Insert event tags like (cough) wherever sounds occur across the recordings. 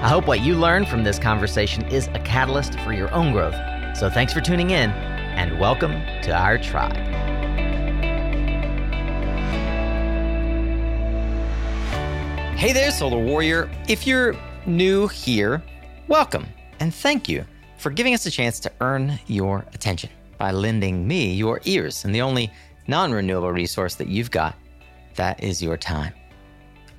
I hope what you learn from this conversation is a catalyst for your own growth. So thanks for tuning in and welcome to our tribe. Hey there, Solar Warrior. If you're new here, welcome and thank you for giving us a chance to earn your attention by lending me your ears and the only non renewable resource that you've got. That is your time.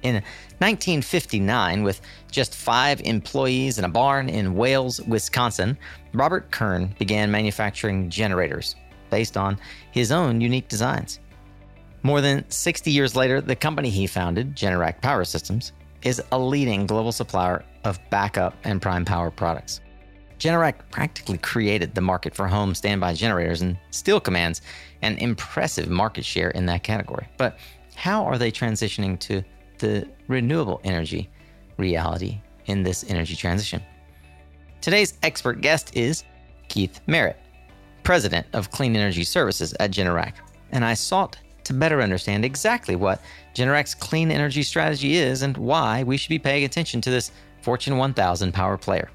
In 1959, with just five employees in a barn in Wales, Wisconsin, Robert Kern began manufacturing generators based on his own unique designs. More than 60 years later, the company he founded, Generac Power Systems, is a leading global supplier of backup and prime power products. Generac practically created the market for home standby generators and still commands an impressive market share in that category. But how are they transitioning to the renewable energy reality in this energy transition. Today's expert guest is Keith Merritt, President of Clean Energy Services at Generac, and I sought to better understand exactly what Generac's clean energy strategy is and why we should be paying attention to this Fortune 1000 power player.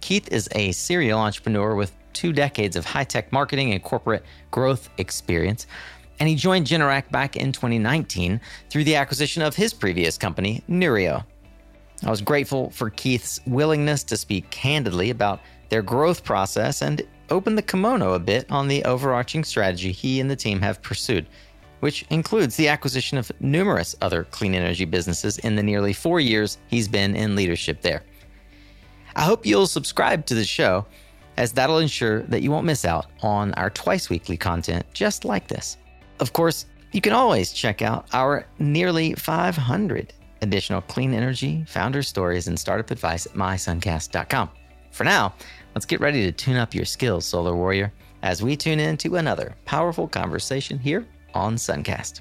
Keith is a serial entrepreneur with two decades of high tech marketing and corporate growth experience and he joined Generac back in 2019 through the acquisition of his previous company, Neurio. I was grateful for Keith's willingness to speak candidly about their growth process and open the kimono a bit on the overarching strategy he and the team have pursued, which includes the acquisition of numerous other clean energy businesses in the nearly four years he's been in leadership there. I hope you'll subscribe to the show, as that'll ensure that you won't miss out on our twice weekly content just like this. Of course, you can always check out our nearly 500 additional clean energy founder stories and startup advice at mysuncast.com. For now, let's get ready to tune up your skills, Solar Warrior, as we tune in to another powerful conversation here on Suncast.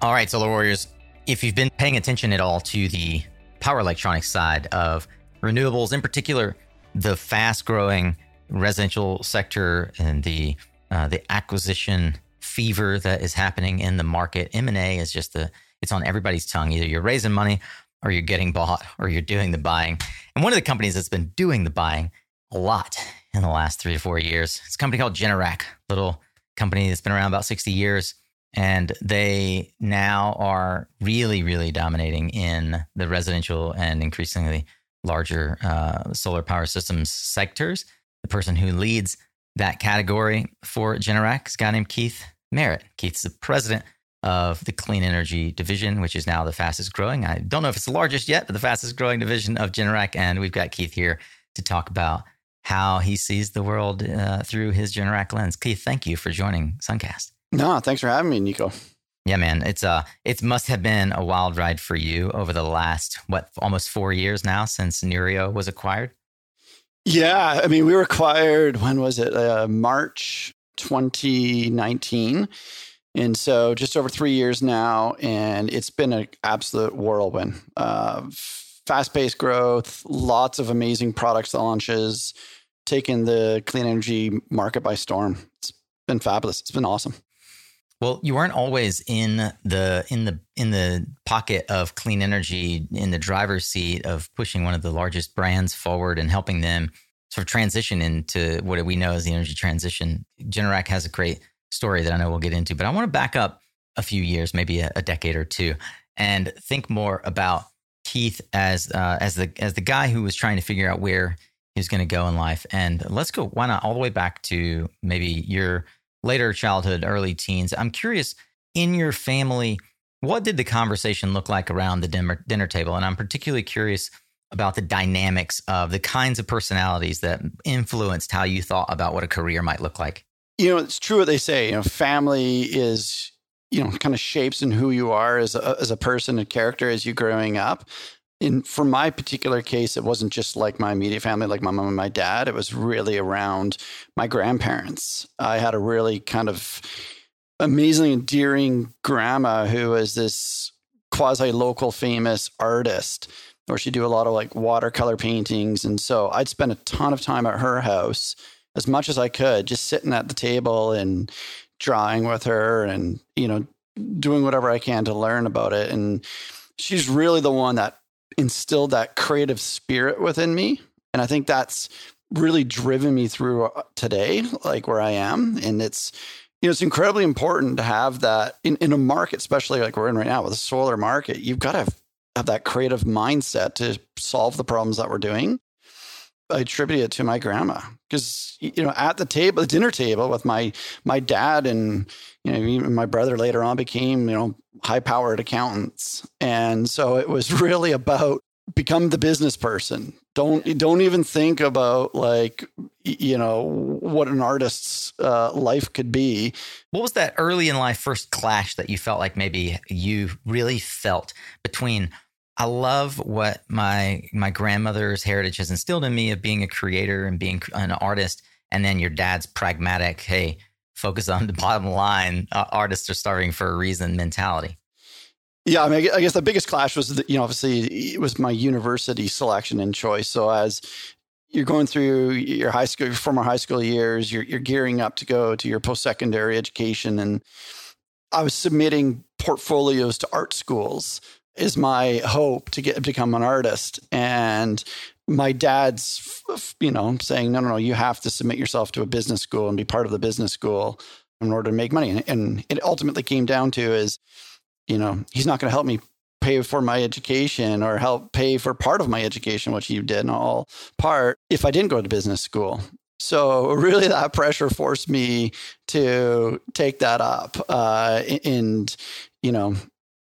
All right, Solar Warriors, if you've been paying attention at all to the power electronics side of renewables, in particular, the fast growing residential sector and the uh, the acquisition fever that is happening in the market. M&A is just the it's on everybody's tongue. Either you're raising money or you're getting bought or you're doing the buying. And one of the companies that's been doing the buying a lot in the last 3 to 4 years, it's a company called Generac, little company that's been around about 60 years and they now are really really dominating in the residential and increasingly larger uh, solar power systems sectors. The person who leads that category for Generac is a guy named Keith Merritt. Keith's the president of the clean energy division, which is now the fastest growing. I don't know if it's the largest yet, but the fastest growing division of Generac. And we've got Keith here to talk about how he sees the world uh, through his Generac lens. Keith, thank you for joining Suncast. No, thanks for having me, Nico. Yeah, man, it's uh, it must have been a wild ride for you over the last what almost four years now since Neurio was acquired. Yeah, I mean, we were acquired. When was it? Uh, March 2019. And so just over three years now, and it's been an absolute whirlwind. Uh, Fast paced growth, lots of amazing products launches, taking the clean energy market by storm. It's been fabulous. It's been awesome. Well, you weren't always in the in the in the pocket of clean energy in the driver's seat of pushing one of the largest brands forward and helping them sort of transition into what we know as the energy transition. Generac has a great story that I know we'll get into, but I want to back up a few years, maybe a, a decade or two, and think more about Keith as uh, as the as the guy who was trying to figure out where he was going to go in life. And let's go, why not, all the way back to maybe your later childhood, early teens. I'm curious in your family, what did the conversation look like around the dinner, dinner table? And I'm particularly curious about the dynamics of the kinds of personalities that influenced how you thought about what a career might look like? You know, it's true what they say. You know, family is you know kind of shapes in who you are as a, as a person and character as you growing up. in for my particular case, it wasn't just like my immediate family, like my mom and my dad. It was really around my grandparents. I had a really kind of amazingly endearing grandma who was this quasi local famous artist where she'd do a lot of like watercolor paintings. And so I'd spend a ton of time at her house as much as I could, just sitting at the table and drawing with her and, you know, doing whatever I can to learn about it. And she's really the one that instilled that creative spirit within me. And I think that's really driven me through uh, today, like where I am. And it's, you know, it's incredibly important to have that in, in a market, especially like we're in right now with the solar market. You've got to have, have that creative mindset to solve the problems that we're doing. I attribute it to my grandma because you know at the table, the dinner table with my my dad and you know even my brother later on became you know high powered accountants, and so it was (laughs) really about become the business person. Don't don't even think about like you know what an artist's uh, life could be. What was that early in life first clash that you felt like maybe you really felt between I love what my my grandmother's heritage has instilled in me of being a creator and being an artist, and then your dad's pragmatic, hey, focus on the bottom line. Uh, artists are starving for a reason mentality. Yeah, I mean, I guess the biggest clash was, that, you know, obviously it was my university selection and choice. So as you're going through your high school, your former high school years, you're, you're gearing up to go to your post secondary education, and I was submitting portfolios to art schools is my hope to get become an artist. And my dad's you know saying no no no you have to submit yourself to a business school and be part of the business school in order to make money. And it ultimately came down to is you know he's not going to help me pay for my education or help pay for part of my education which he did in all part if i didn't go to business school so (laughs) really that pressure forced me to take that up uh, and you know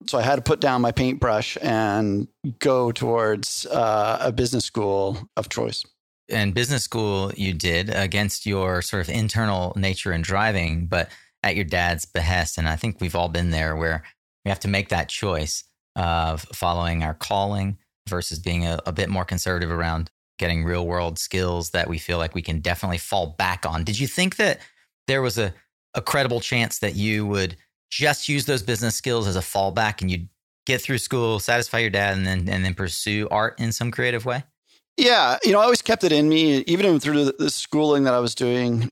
so I had to put down my paintbrush and go towards uh, a business school of choice. And business school you did against your sort of internal nature and driving, but at your dad's behest. And I think we've all been there where we have to make that choice of following our calling versus being a, a bit more conservative around getting real world skills that we feel like we can definitely fall back on. Did you think that there was a, a credible chance that you would just use those business skills as a fallback and you'd get through school, satisfy your dad, and then and then pursue art in some creative way? Yeah, you know, I always kept it in me, even through the, the schooling that I was doing.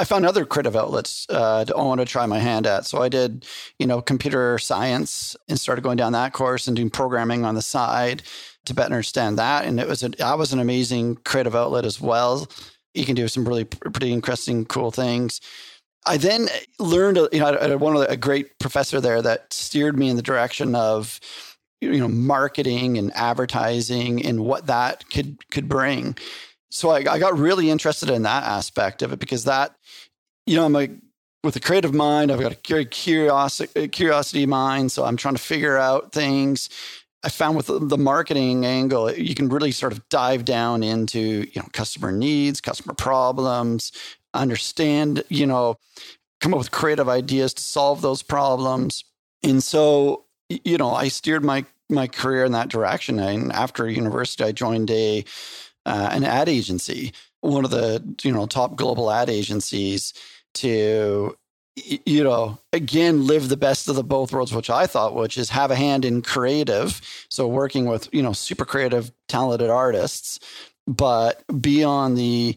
I found other creative outlets uh, to, I want to try my hand at. So I did, you know, computer science and started going down that course and doing programming on the side to better understand that. And it was a, that was an amazing creative outlet as well. You can do some really pretty interesting, cool things. I then learned, you know, I had one of the, a great professor there that steered me in the direction of, you know, marketing and advertising and what that could could bring. So I, I got really interested in that aspect of it because that, you know, I'm a with a creative mind. I've got a curiosity uh, curiosity mind, so I'm trying to figure out things. I found with the marketing angle, you can really sort of dive down into you know customer needs, customer problems, understand, you know, come up with creative ideas to solve those problems. And so, you know, I steered my my career in that direction. And after university, I joined a uh, an ad agency, one of the you know top global ad agencies, to you know again live the best of the both worlds which i thought which is have a hand in creative so working with you know super creative talented artists but be on the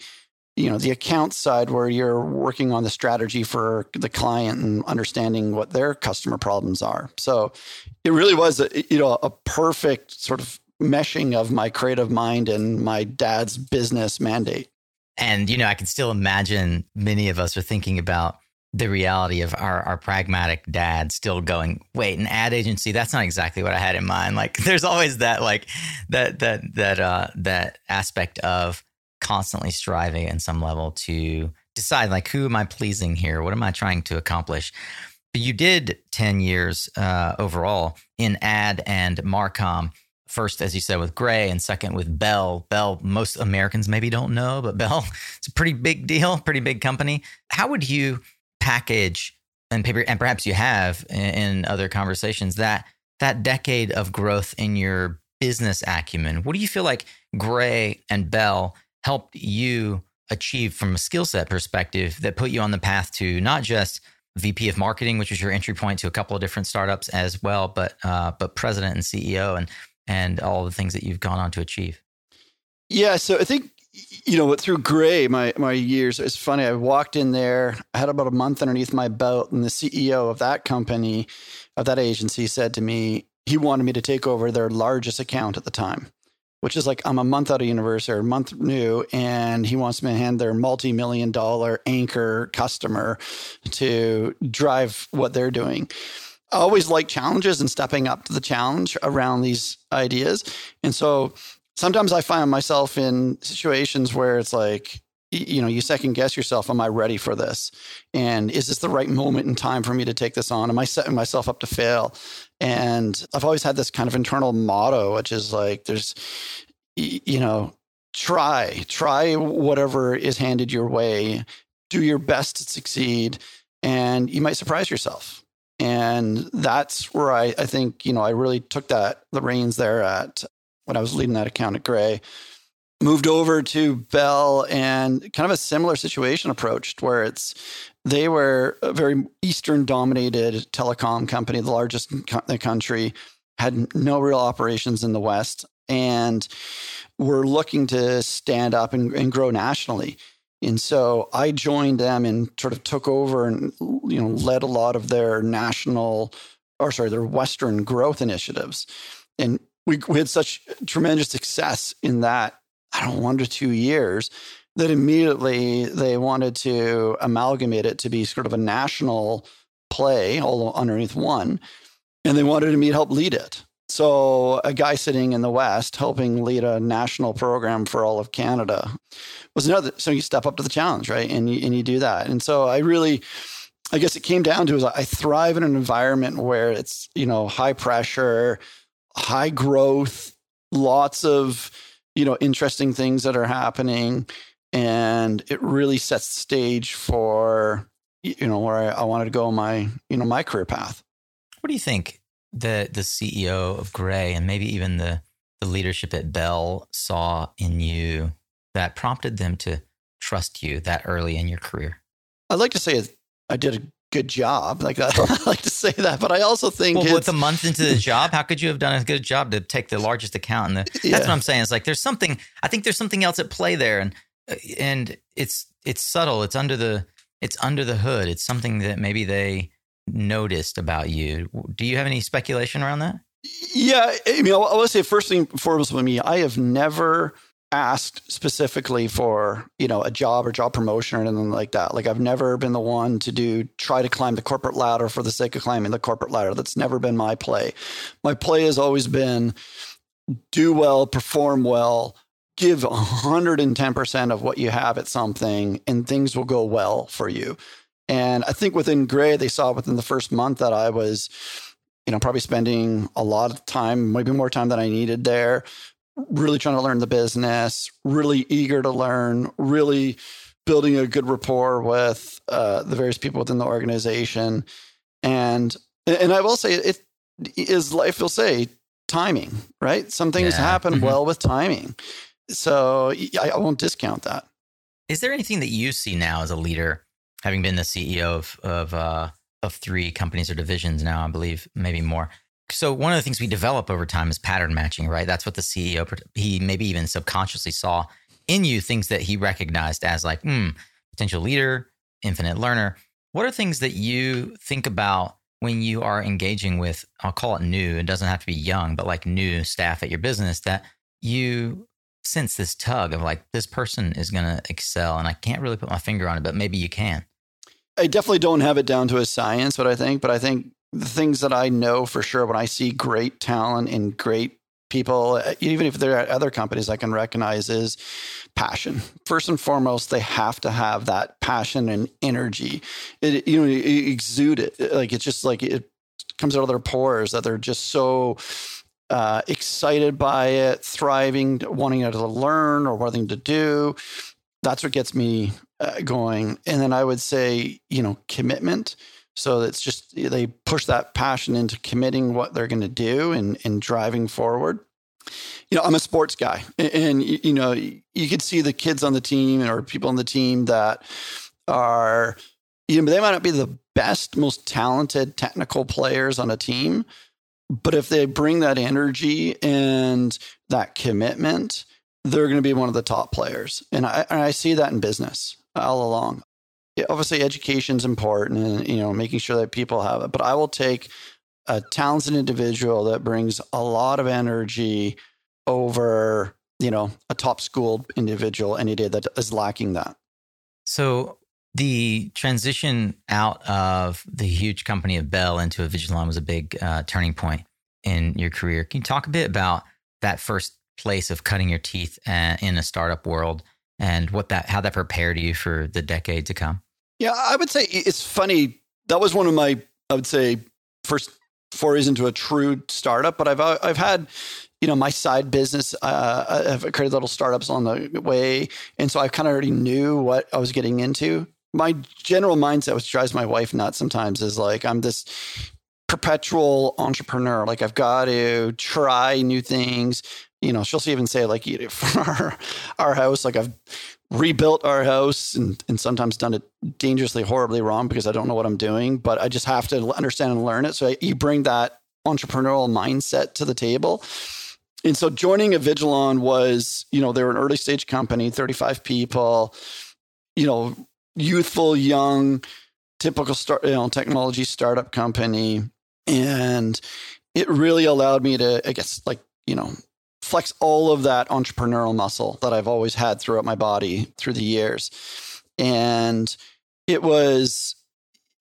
you know the account side where you're working on the strategy for the client and understanding what their customer problems are. So it really was a, you know a perfect sort of meshing of my creative mind and my dad's business mandate and you know i can still imagine many of us are thinking about the reality of our, our pragmatic dad still going wait an ad agency that's not exactly what i had in mind like (laughs) there's always that like that that that uh that aspect of constantly striving in some level to decide like who am I pleasing here? What am I trying to accomplish? But you did 10 years uh, overall in ad and Marcom. First, as you said, with Grey, and second with Bell. Bell, most Americans maybe don't know, but Bell, (laughs) it's a pretty big deal, (laughs) pretty big company. How would you package and paper, and perhaps you have in, other conversations that that decade of growth in your business acumen. What do you feel like Grey and Bell helped you achieve from a skill set perspective that put you on the path to not just VP of marketing, which was your entry point to a couple of different startups as well, but uh, but president and CEO and and all the things that you've gone on to achieve. Yeah, so I think you know through Grey, my my years. It's funny. I walked in there. I had about a month underneath my belt, and the CEO of that company, of that agency, said to me he wanted me to take over their largest account at the time which is like I'm a month out of university or a month new, and he wants me to hand their multi-million dollar anchor customer to drive what they're doing. I always like challenges and stepping up to the challenge around these ideas. And so sometimes I find myself in situations where it's like, you know, you second guess yourself. Am I ready for this? And is this the right moment in time for me to take this on? Am I setting myself up to fail? And I've always had this kind of internal motto, which is like, there's, you know, try, try whatever is handed your way, do your best to succeed, and you might surprise yourself. And that's where I, I think, you know, I really took that, the reins there at when I was leading that account at Grey moved over to Bell and kind of a similar situation approached where it's they were a very Eastern dominated telecom company, the largest in the country, had no real operations in the West, and were looking to stand up and, and grow nationally. And so I joined them and sort of took over and you know led a lot of their national or sorry their Western growth initiatives. And we, we had such tremendous success in that I don't know, one to two years that immediately they wanted to amalgamate it to be sort of a national play, all underneath one. And they wanted me to help lead it. So a guy sitting in the West helping lead a national program for all of Canada was another. So you step up to the challenge, right? And you, and you do that. And so I really, I guess it came down to is I thrive in an environment where it's, you know, high pressure, high growth, lots of, you know, interesting things that are happening. And it really sets the stage for, you know, where I, I wanted to go my, you know, my career path. What do you think the the CEO of Grey and maybe even the the leadership at Bell saw in you that prompted them to trust you that early in your career? I'd like to say I did a good job. Like (laughs) I, like to say that, but I also think well, with a month into the job, how could you have done a good job to take the largest account? And the, yeah. (laughs) that's what I'm saying. It's like there's something. I think there's something else at play there, and and it's it's subtle. It's under the it's under the hood. It's something that maybe they noticed about you. Do you have any speculation around that? Yeah, I mean, I will say first thing foremost with me, I have never asked specifically for you know a job or job promotion or anything like that like i've never been the one to do try to climb the corporate ladder for the sake of climbing the corporate ladder that's never been my play my play has always been do well perform well give 110% of what you have at something and things will go well for you and i think within Grey they saw within the first month that i was you know probably spending a lot of time maybe more time than i needed there really trying to learn the business, really eager to learn, really building a good rapport with uh, the various people within the organization. And and I will say it is life will say timing, right? Some things yeah. happen mm-hmm. well with timing. So I, I won't discount that. Is there anything that you see now as a leader, having been the CEO of of uh, of three companies or divisions now, I believe, maybe more? So one of the things we develop over time is pattern matching, right? That's what the CEO he maybe even subconsciously saw in you things that he recognized as like, hmm, potential leader, infinite learner. What are things that you think about when you are engaging with, I'll call it new, it doesn't have to be young, but like new staff at your business that you sense this tug of like, this person is going to excel. And I can't really put my finger on it, but maybe you can. I definitely don't have it down to a science, but I think, but I think the things that I know for sure when I see great talent and great people, even if they're at other companies, I can recognize is passion. First and foremost, they have to have that passion and energy. It, you know, you exude it. Like it's just like it comes out of their pores that they're just so uh, excited by it, thriving, wanting to learn or wanting to do. That's what gets me uh, going. And then I would say, you know, commitment so it's just they push that passion into committing what they're going to do and, and driving forward. You know, I'm a sports guy, and, you know, you could see the kids on the team or people on the team that are, you know, they might not be the best, most talented technical players on a team, but if they bring that energy and that commitment, they're going to be one of the top players. And I, and I see that in business all along. Obviously, education is important, and you know, making sure that people have it. But I will take a talented individual that brings a lot of energy over, you know, a top schooled individual any day that is lacking that. So the transition out of the huge company of Bell into a Avigilon was a big uh, turning point in your career. Can you talk a bit about that first place of cutting your teeth uh, in a startup world and what that how that prepared you for the decade to come? Yeah, I would say it's funny. That was one of my I would say first forays into a true startup, but I've uh, I've had you know my side business. Uh, I've created little startups on the way, and so I kind of already knew what I was getting into. My general mindset, which drives my wife nuts sometimes, is like I'm this perpetual entrepreneur. Like I've got to try new things you know, she'll even say like (laughs) for our, our house, like I've rebuilt our house and, and sometimes done it dangerously, horribly wrong because I don't know what I'm doing, but I just have to understand and learn it. So you bring that entrepreneurial mindset to the table. And so joining Avigilon was, you know, they were an early stage company, 35 people, you know, youthful, young, typical start, you know, technology startup company. And it really allowed me to, I guess, like, you know, flex all of that entrepreneurial muscle that I've always had throughout my body through the years. And it was,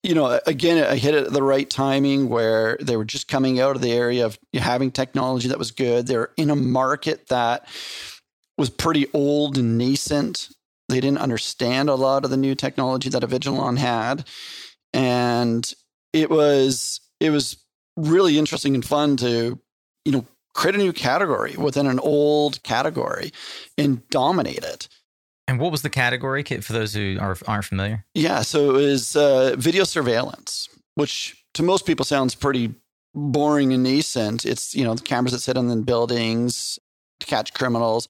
you know, again, I hit it at the right timing where they were just coming out of the area of having technology that was good. They're in a market that was pretty old and nascent. They didn't understand a lot of the new technology that Avigilon had. And it was, it was really interesting and fun to, you know, create a new category within an old category and dominate it. And what was the category for those who are, aren't familiar? Yeah, so it was uh, video surveillance, which to most people sounds pretty boring and nascent. It's you know the cameras that sit in the buildings to catch criminals,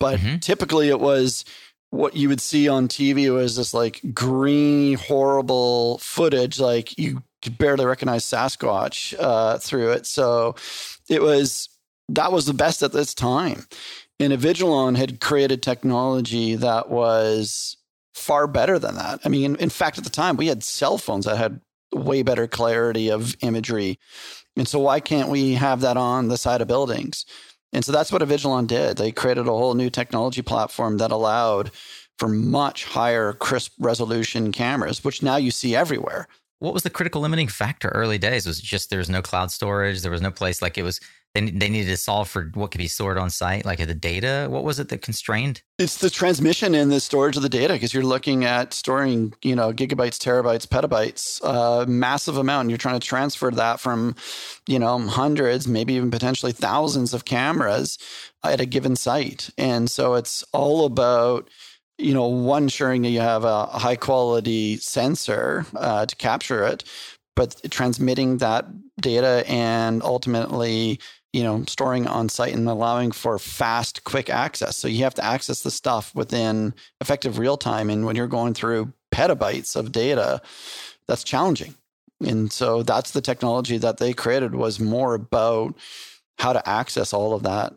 but mm-hmm. typically it was what you would see on TV was this like green, horrible footage, like you could barely recognize Sasquatch uh, through it. So it was that was the best at this time. And Avigilon had created technology that was far better than that. I mean, in, in fact, at the time, we had cell phones that had way better clarity of imagery. And so, why can't we have that on the side of buildings? And so that's what Avigilon did. They created a whole new technology platform that allowed for much higher crisp resolution cameras, which now you see everywhere. What was the critical limiting factor early days? Was just there was no cloud storage? There was no place like it was they, they needed to solve for what could be stored on site, like the data. What was it that constrained? It's the transmission and the storage of the data because you're looking at storing, you know, gigabytes, terabytes, petabytes, uh, massive amount. And you're trying to transfer that from, you know, hundreds, maybe even potentially thousands of cameras at a given site. And so it's all about, you know, one ensuring that you have a high quality sensor uh, to capture it, but transmitting that data and ultimately you know, storing on site and allowing for fast, quick access. So you have to access the stuff within effective real time. And when you're going through petabytes of data, that's challenging. And so that's the technology that they created was more about how to access all of that.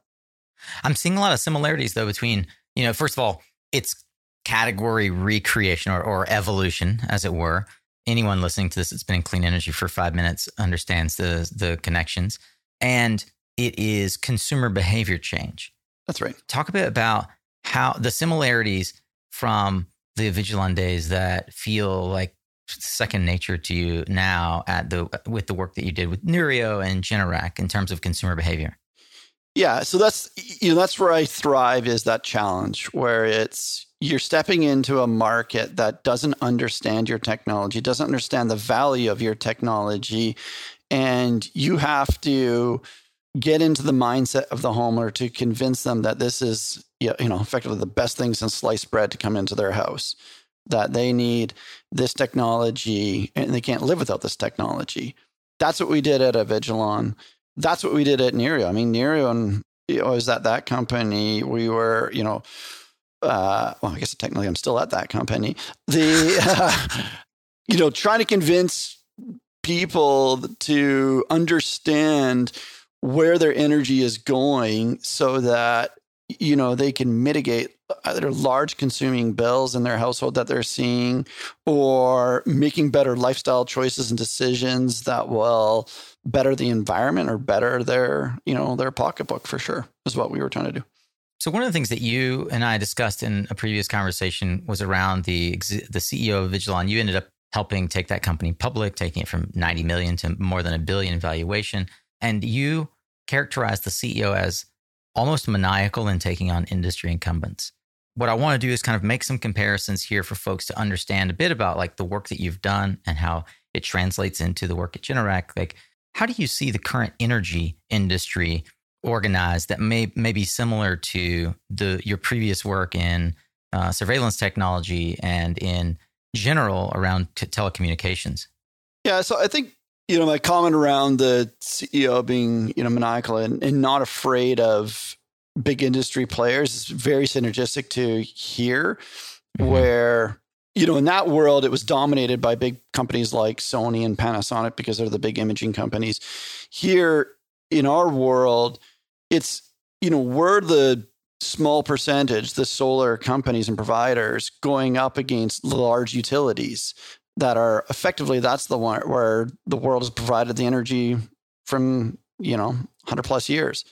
I'm seeing a lot of similarities though between, you know, first of all, it's category recreation or, or evolution, as it were. Anyone listening to this that's been in clean energy for five minutes understands the the connections. And it is consumer behavior change. That's right. Talk a bit about how the similarities from the Avigilon days that feel like second nature to you now at the with the work that you did with Neurio and Generac in terms of consumer behavior. Yeah, so that's you know that's where I thrive is that challenge where it's you're stepping into a market that doesn't understand your technology, doesn't understand the value of your technology and you have to get into the mindset of the homeowner to convince them that this is you know effectively the best thing since sliced bread to come into their house that they need this technology and they can't live without this technology. That's what we did at Avigilon. That's what we did at Neurio I mean Neurio and I was at that company, we were, you know, uh, well, I guess technically I'm still at that company. The, uh, (laughs) you know, trying to convince people to understand where their energy is going so that you know they can mitigate either large consuming bills in their household that they're seeing or making better lifestyle choices and decisions that will better the environment or better their you know their pocketbook for sure is what we were trying to do so one of the things that you and I discussed in a previous conversation was around the the CEO of Avigilon. You ended up helping take that company public, taking it from 90 million to more than a billion valuation. And you characterized the CEO as almost maniacal in taking on industry incumbents. What I want to do is kind of make some comparisons here for folks to understand a bit about like the work that you've done and how it translates into the work at Generac. Like, how do you see the current energy industry organized that may may be similar to the your previous work in uh, surveillance technology and in general around t- telecommunications? Yeah, so I think you know, my comment around the CEO being, you know, maniacal and, and not afraid of big industry players is very synergistic to here, mm-hmm. where, you know, in that world, it was dominated by big companies like Sony and Panasonic because they're the big imaging companies. Here in our world, it's, you know, we're the small percentage, the solar companies and providers going up against large utilities that are effectively that's the one where the world has provided the energy from you know 100 plus years.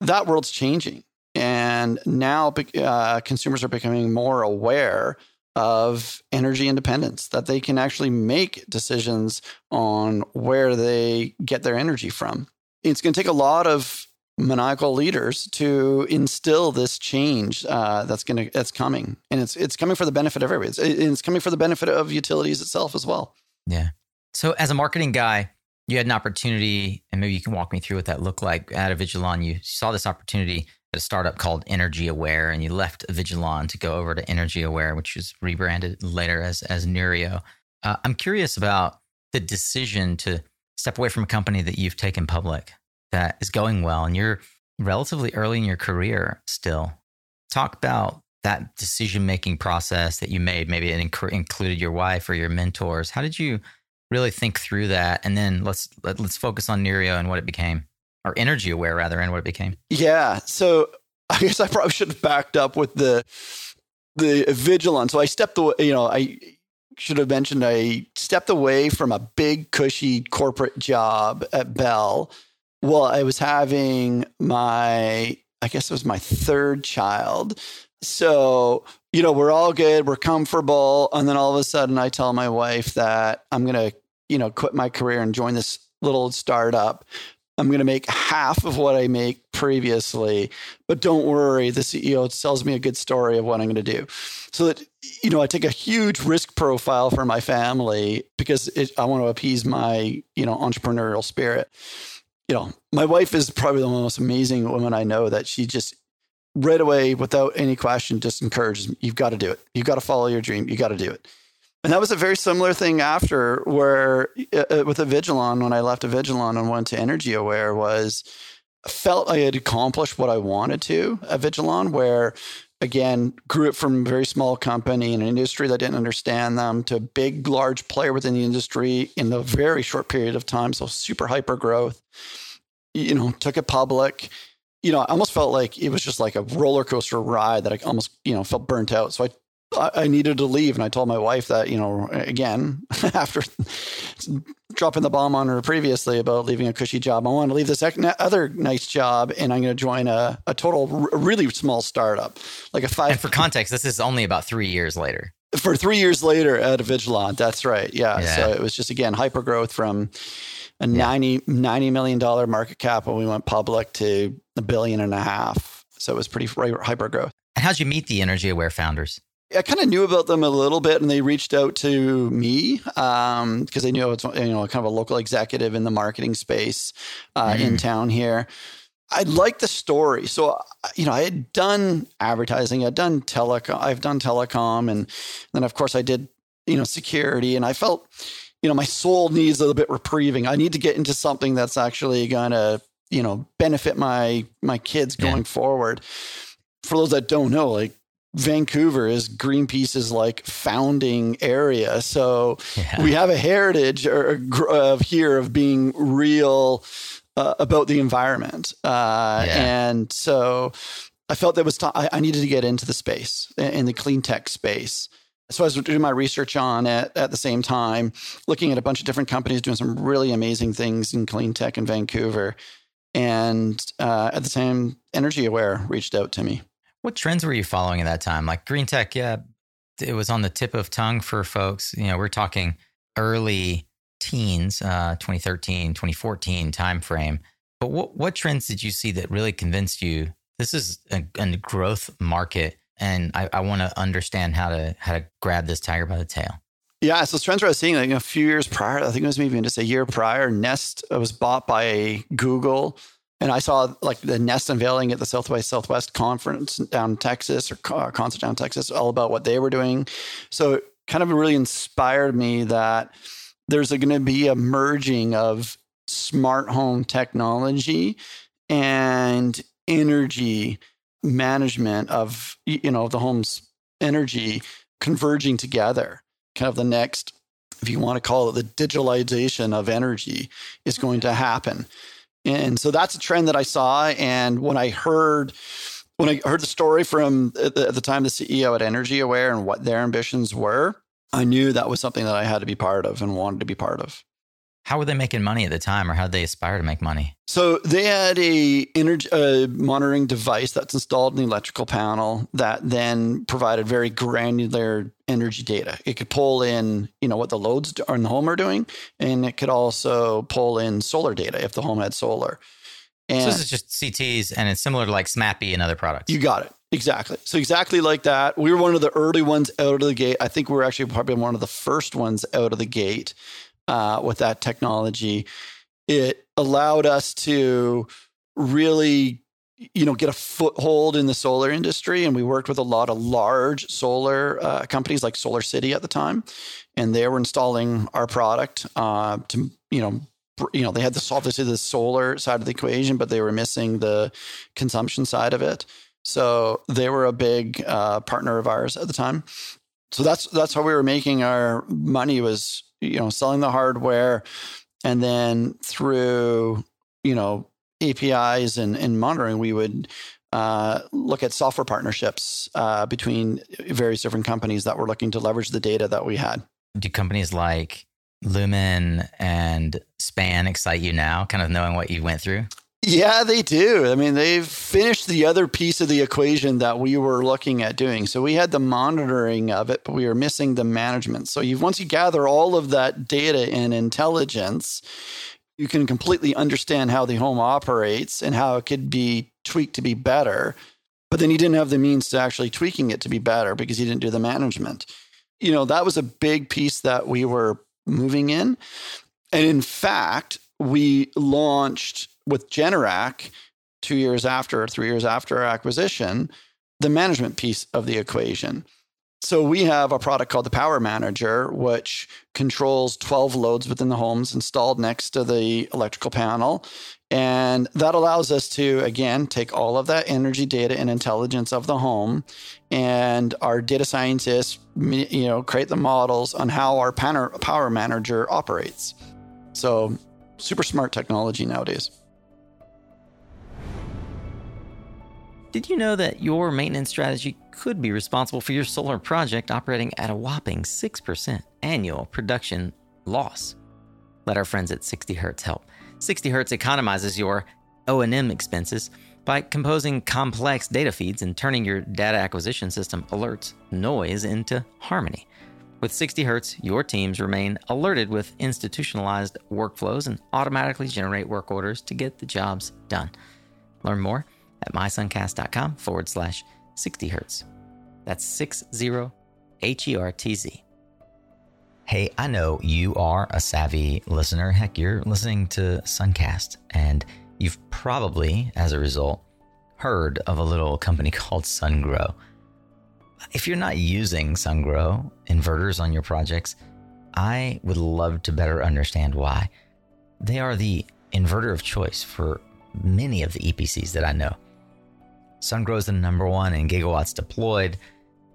That world's changing. And now uh, consumers are becoming more aware of energy independence that they can actually make decisions on where they get their energy from. It's going to take a lot of maniacal leaders to instill this change uh, that's going to that's coming, and it's it's coming for the benefit of everybody. It's, it's coming for the benefit of utilities itself as well. Yeah. So, as a marketing guy, you had an opportunity, and maybe you can walk me through what that looked like at Avigilon. You saw this opportunity at a startup called Energy Aware, and you left Avigilon to go over to Energy Aware, which was rebranded later as as Neurio. Uh, I'm curious about the decision to step away from a company that you've taken public that is going well and you're relatively early in your career still. Talk about that decision making process that you made. Maybe it inc- included your wife or your mentors. How did you really think through that? And then let's let, us let us focus on Neurio and what it became, or Energy Aware rather, and what it became. Yeah. So I guess I probably should have backed up with the the Avigilon. So I stepped away. You know, I should have mentioned I stepped away from a big cushy corporate job at Bell well, I was having my, I guess it was my third child. So, you know, we're all good, we're comfortable. And then all of a sudden, I tell my wife that I'm going to, you know, quit my career and join this little startup. I'm going to make half of what I make previously, but don't worry, the CEO tells me a good story of what I'm going to do. So that, you know, I take a huge risk profile for my family because it, I want to appease my, you know, entrepreneurial spirit you know, my wife is probably the most amazing woman I know that she just right away, without any question, just encourages me. You've got to do it. You've got to follow your dream. You got to do it. And that was a very similar thing after where uh, uh with Avigilon, when I left Avigilon and went to Energy Aware was felt I had accomplished what I wanted to Avigilon, where again, grew it from a very small company in an industry that didn't understand them to a big, large player within the industry in a very short period of time. So super hyper growth. You know, took it public. You know, I almost felt like it was just like a roller coaster ride that I almost, you know, felt burnt out. So I I needed to leave. And I told my wife that, you know, again, (laughs) after dropping the bomb on her previously about leaving a cushy job, I want to leave this other nice job and I'm going to join a, a total, really small startup, like a five. And for context, this is only about three years later. For three years later at Avigilon. That's right. Yeah. yeah. So it was just, again, hyper growth from a yeah. 90, $90 million market cap when we went public to a billion and a half. So it was pretty hyper growth. And how'd you meet the Energy Aware founders? I kind of knew about them a little bit, and they reached out to me because um, they knew it's you know kind of a local executive in the marketing space uh, mm. in town here. I like the story, so you know I had done advertising, I'd done telecom, I've done telecom, and then of course I did you know security, and I felt you know my soul needs a little bit reprieving. I need to get into something that's actually going to you know, benefit my my kids going yeah. forward. For those that don't know, like Vancouver is Greenpeace's like founding area. So yeah. we have a heritage of here of being real uh, about the environment. Uh, yeah. And so I felt that was t- I needed to get into the space in the clean tech space. So I was doing my research on it at the same time, looking at a bunch of different companies doing some really amazing things in clean tech in Vancouver. And uh, at the same, Energy Aware reached out to me. What trends were you following at that time? Like green tech, yeah, it was on the tip of tongue for folks. You know, we're talking early teens, uh, 2013, 2014 timeframe. But what, what trends did you see that really convinced you this is a, a growth market and I, I want to understand how to how to grab this tiger by the tail? Yeah, so trends I was seeing like a few years prior, I think it was maybe just a year prior, Nest was bought by Google and I saw like the Nest unveiling at the South by Southwest conference down Texas or uh, concert down Texas, all about what they were doing. So it kind of really inspired me that there's going to be a merging of smart home technology and energy management of you know the home's energy converging together kind of the next if you want to call it the digitalization of energy is going to happen and so that's a trend that I saw. And when I heard, when I heard the story from at the, at the time the CEO at Energy Aware and what their ambitions were, I knew that was something that I had to be part of and wanted to be part of. How were they making money at the time, or how did they aspire to make money? So they had a energy uh, monitoring device that's installed in the electrical panel that then provided very granular energy data. It could pull in, you know, what the loads in the home are doing, and it could also pull in solar data if the home had solar. And so this is just CTs, and it's similar to like SMAPI and other products. You got it. Exactly. So exactly like that. We were one of the early ones out of the gate. I think we were actually probably one of the first ones out of the gate uh, with that technology. It allowed us to really you know get a foothold in the solar industry and we worked with a lot of large solar uh, companies like SolarCity at the time and they were installing our product uh, to you know you know they had the obviously the solar side of the equation but they were missing the consumption side of it so they were a big uh, partner of ours at the time so that's that's how we were making our money was you know selling the hardware and then through you know apis and, and monitoring we would uh, look at software partnerships uh, between various different companies that were looking to leverage the data that we had. Do companies like Lumin and Span excite you now kind of knowing what you went through yeah, they do. I mean, they've finished the other piece of the equation that we were looking at doing. So we had the monitoring of it, but we were missing the management. So you once you gather all of that data and intelligence, you can completely understand how the home operates and how it could be tweaked to be better. But then you didn't have the means to actually tweaking it to be better because you didn't do the management. You know, that was a big piece that we were moving in. And in fact, we launched with Generac, two years after three years after our acquisition, the management piece of the equation. So we have a product called the Power Manager, which controls 12 loads within the homes installed next to the electrical panel. And that allows us to, again, take all of that energy data and intelligence of the home and our data scientists, you know, create the models on how our power manager operates. So super smart technology nowadays. Did you know that your maintenance strategy could be responsible for your solar project operating at a whopping 6% annual production loss? Let our friends at 60 Hertz help. 60 Hertz economizes your O&M expenses by composing complex data feeds and turning your data acquisition system alerts noise into harmony. With 60 Hertz, your teams remain alerted with institutionalized workflows and automatically generate work orders to get the jobs done. Learn more at mysuncast.com forward slash 60 hertz. That's 60 H E R T Z. Hey, I know you are a savvy listener. Heck, you're listening to Suncast, and you've probably, as a result, heard of a little company (laughs) called SunGrow. If you're not using SunGrow inverters on your projects, I would love to better understand why. They are the inverter of choice for many of the EPCs that I know. Sungrow is the number one in gigawatts deployed.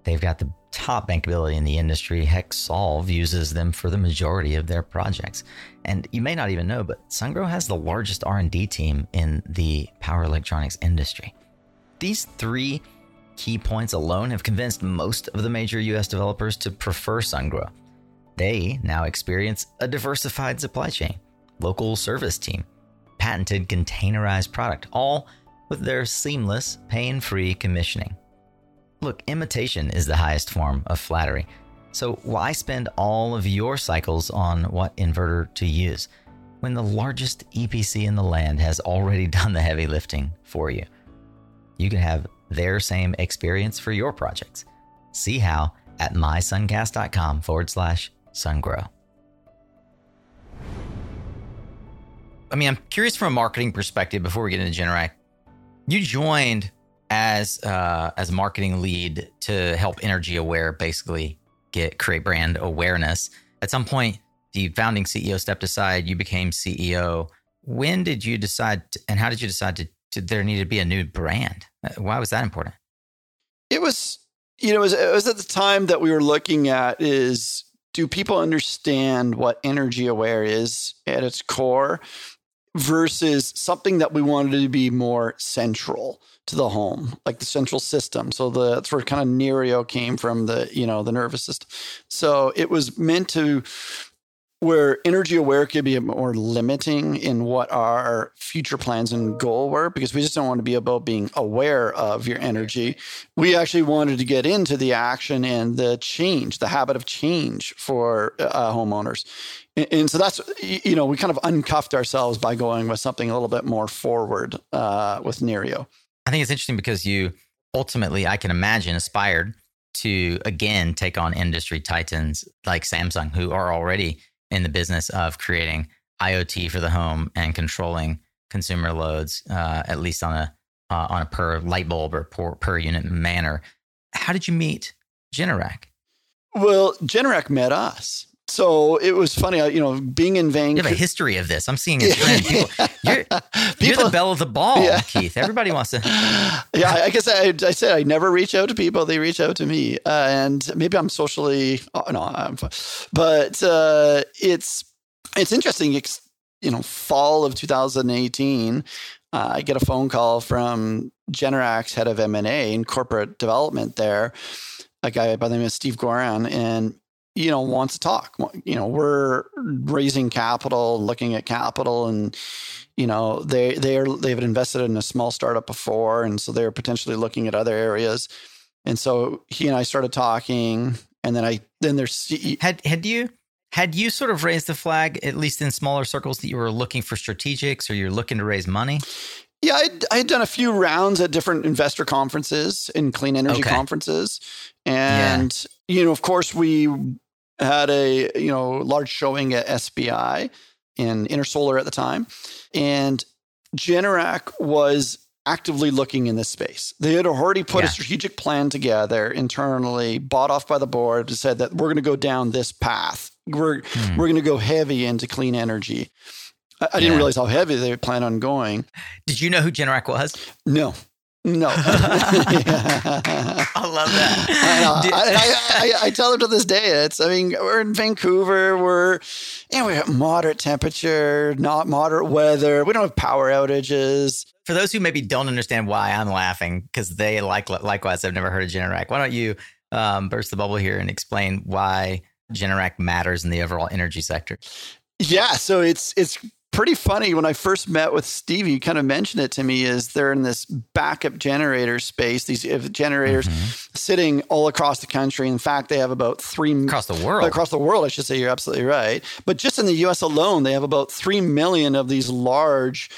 They've got the top bankability in the industry. Heck, Solve uses them for the majority of their projects. And you may not even know, but Sungrow has the largest R&D team in the power electronics industry. These three key points alone have convinced most of the major US developers to prefer Sungrow. They now experience a diversified supply chain, local service team, patented containerized product, all with their seamless, pain free commissioning. Look, imitation is the highest form of flattery. So why spend all of your cycles on what inverter to use when the largest EPC in the land has already (laughs) done the heavy lifting for you? You can have their same experience for your projects. See how at mysuncast.com forward slash sungrow. I mean, I'm curious from a marketing perspective before we get into Generac. You joined as uh, as marketing lead to help Energy Aware basically get create brand awareness. At some point, the founding CEO stepped aside. You became CEO. When did you decide, to, and how did you decide to, to there needed to be a new brand? Why was that important? It was, you know, it was, it was at the time that we were looking at is do people understand what Energy Aware is at its core versus something that we wanted to be more central to the home, like the central system. So the that's where kind of Neurio came from the you know the nervous system. So it was meant to where energy aware could be more limiting in what our future plans and goal were because we just don't want to be about being aware of your energy we actually wanted to get into the action and the change the habit of change for uh, homeowners and, so that's you know we kind of uncuffed ourselves by going with something a little bit more forward uh, with Neurio I think it's interesting because you ultimately, I can imagine, aspired to again take on industry titans like Samsung, who are already in the business of creating IoT for the home and controlling consumer loads, uh, at least on a uh, on a per light bulb or per, per unit manner. How did you meet Generac? Well, Generac met us. So it was funny, you know, being in Vancouver. You have a history of this. I'm seeing (laughs) a trend. People, you're, People, (laughs) you're the belle of the ball, yeah. Keith. Everybody wants to. (laughs) yeah, I guess I, I, said I never reach out to people; they reach out to me, uh, and maybe I'm socially. Oh, no, I'm fine. But uh, it's it's interesting. It's, you know, fall of 2018, uh, I get a phone call from Generac's head of M and A and corporate development there, a guy by the name of Steve Goran, and you know wants to talk you know we're raising capital looking at capital and you know they they're they've invested in a small startup before and so they're potentially looking at other areas and so he and i started talking and then i then there's had had you had you sort of raised the flag at least in smaller circles that you were looking for strategics or you're looking to raise money yeah, I'd, I had done a few rounds at different investor conferences and clean energy okay. conferences. And, yeah. you know, of course, we had a you know large showing at SPI in Intersolar at the time, and Generac was actively looking in this space. They had already put yeah. a strategic plan together internally, bought off by the board, said that we're going to go down this path. We're hmm. we're going to go heavy into clean energy. I, I yeah. didn't realize how heavy they plan on going. Did you know who Generac was? No. No, (laughs) I love that. I, know. I, I, I, tell them to this day. It's. I mean, we're in Vancouver. We're, you know, we have moderate temperature, not moderate weather. We don't have power outages. For those who maybe don't understand why I'm laughing, because they like likewise have never heard of Generac. Why don't you um, burst the bubble here and explain why Generac matters in the overall energy sector? Yeah, so it's it's pretty funny when I first met with Stevie. You kind of mentioned it to me. Is they're in this backup generator space? These generators mm-hmm. sitting all across the country. In fact, they have about three across the world. Across the world, I should say. You're absolutely right. But just in the U.S. alone, they have about three million of these large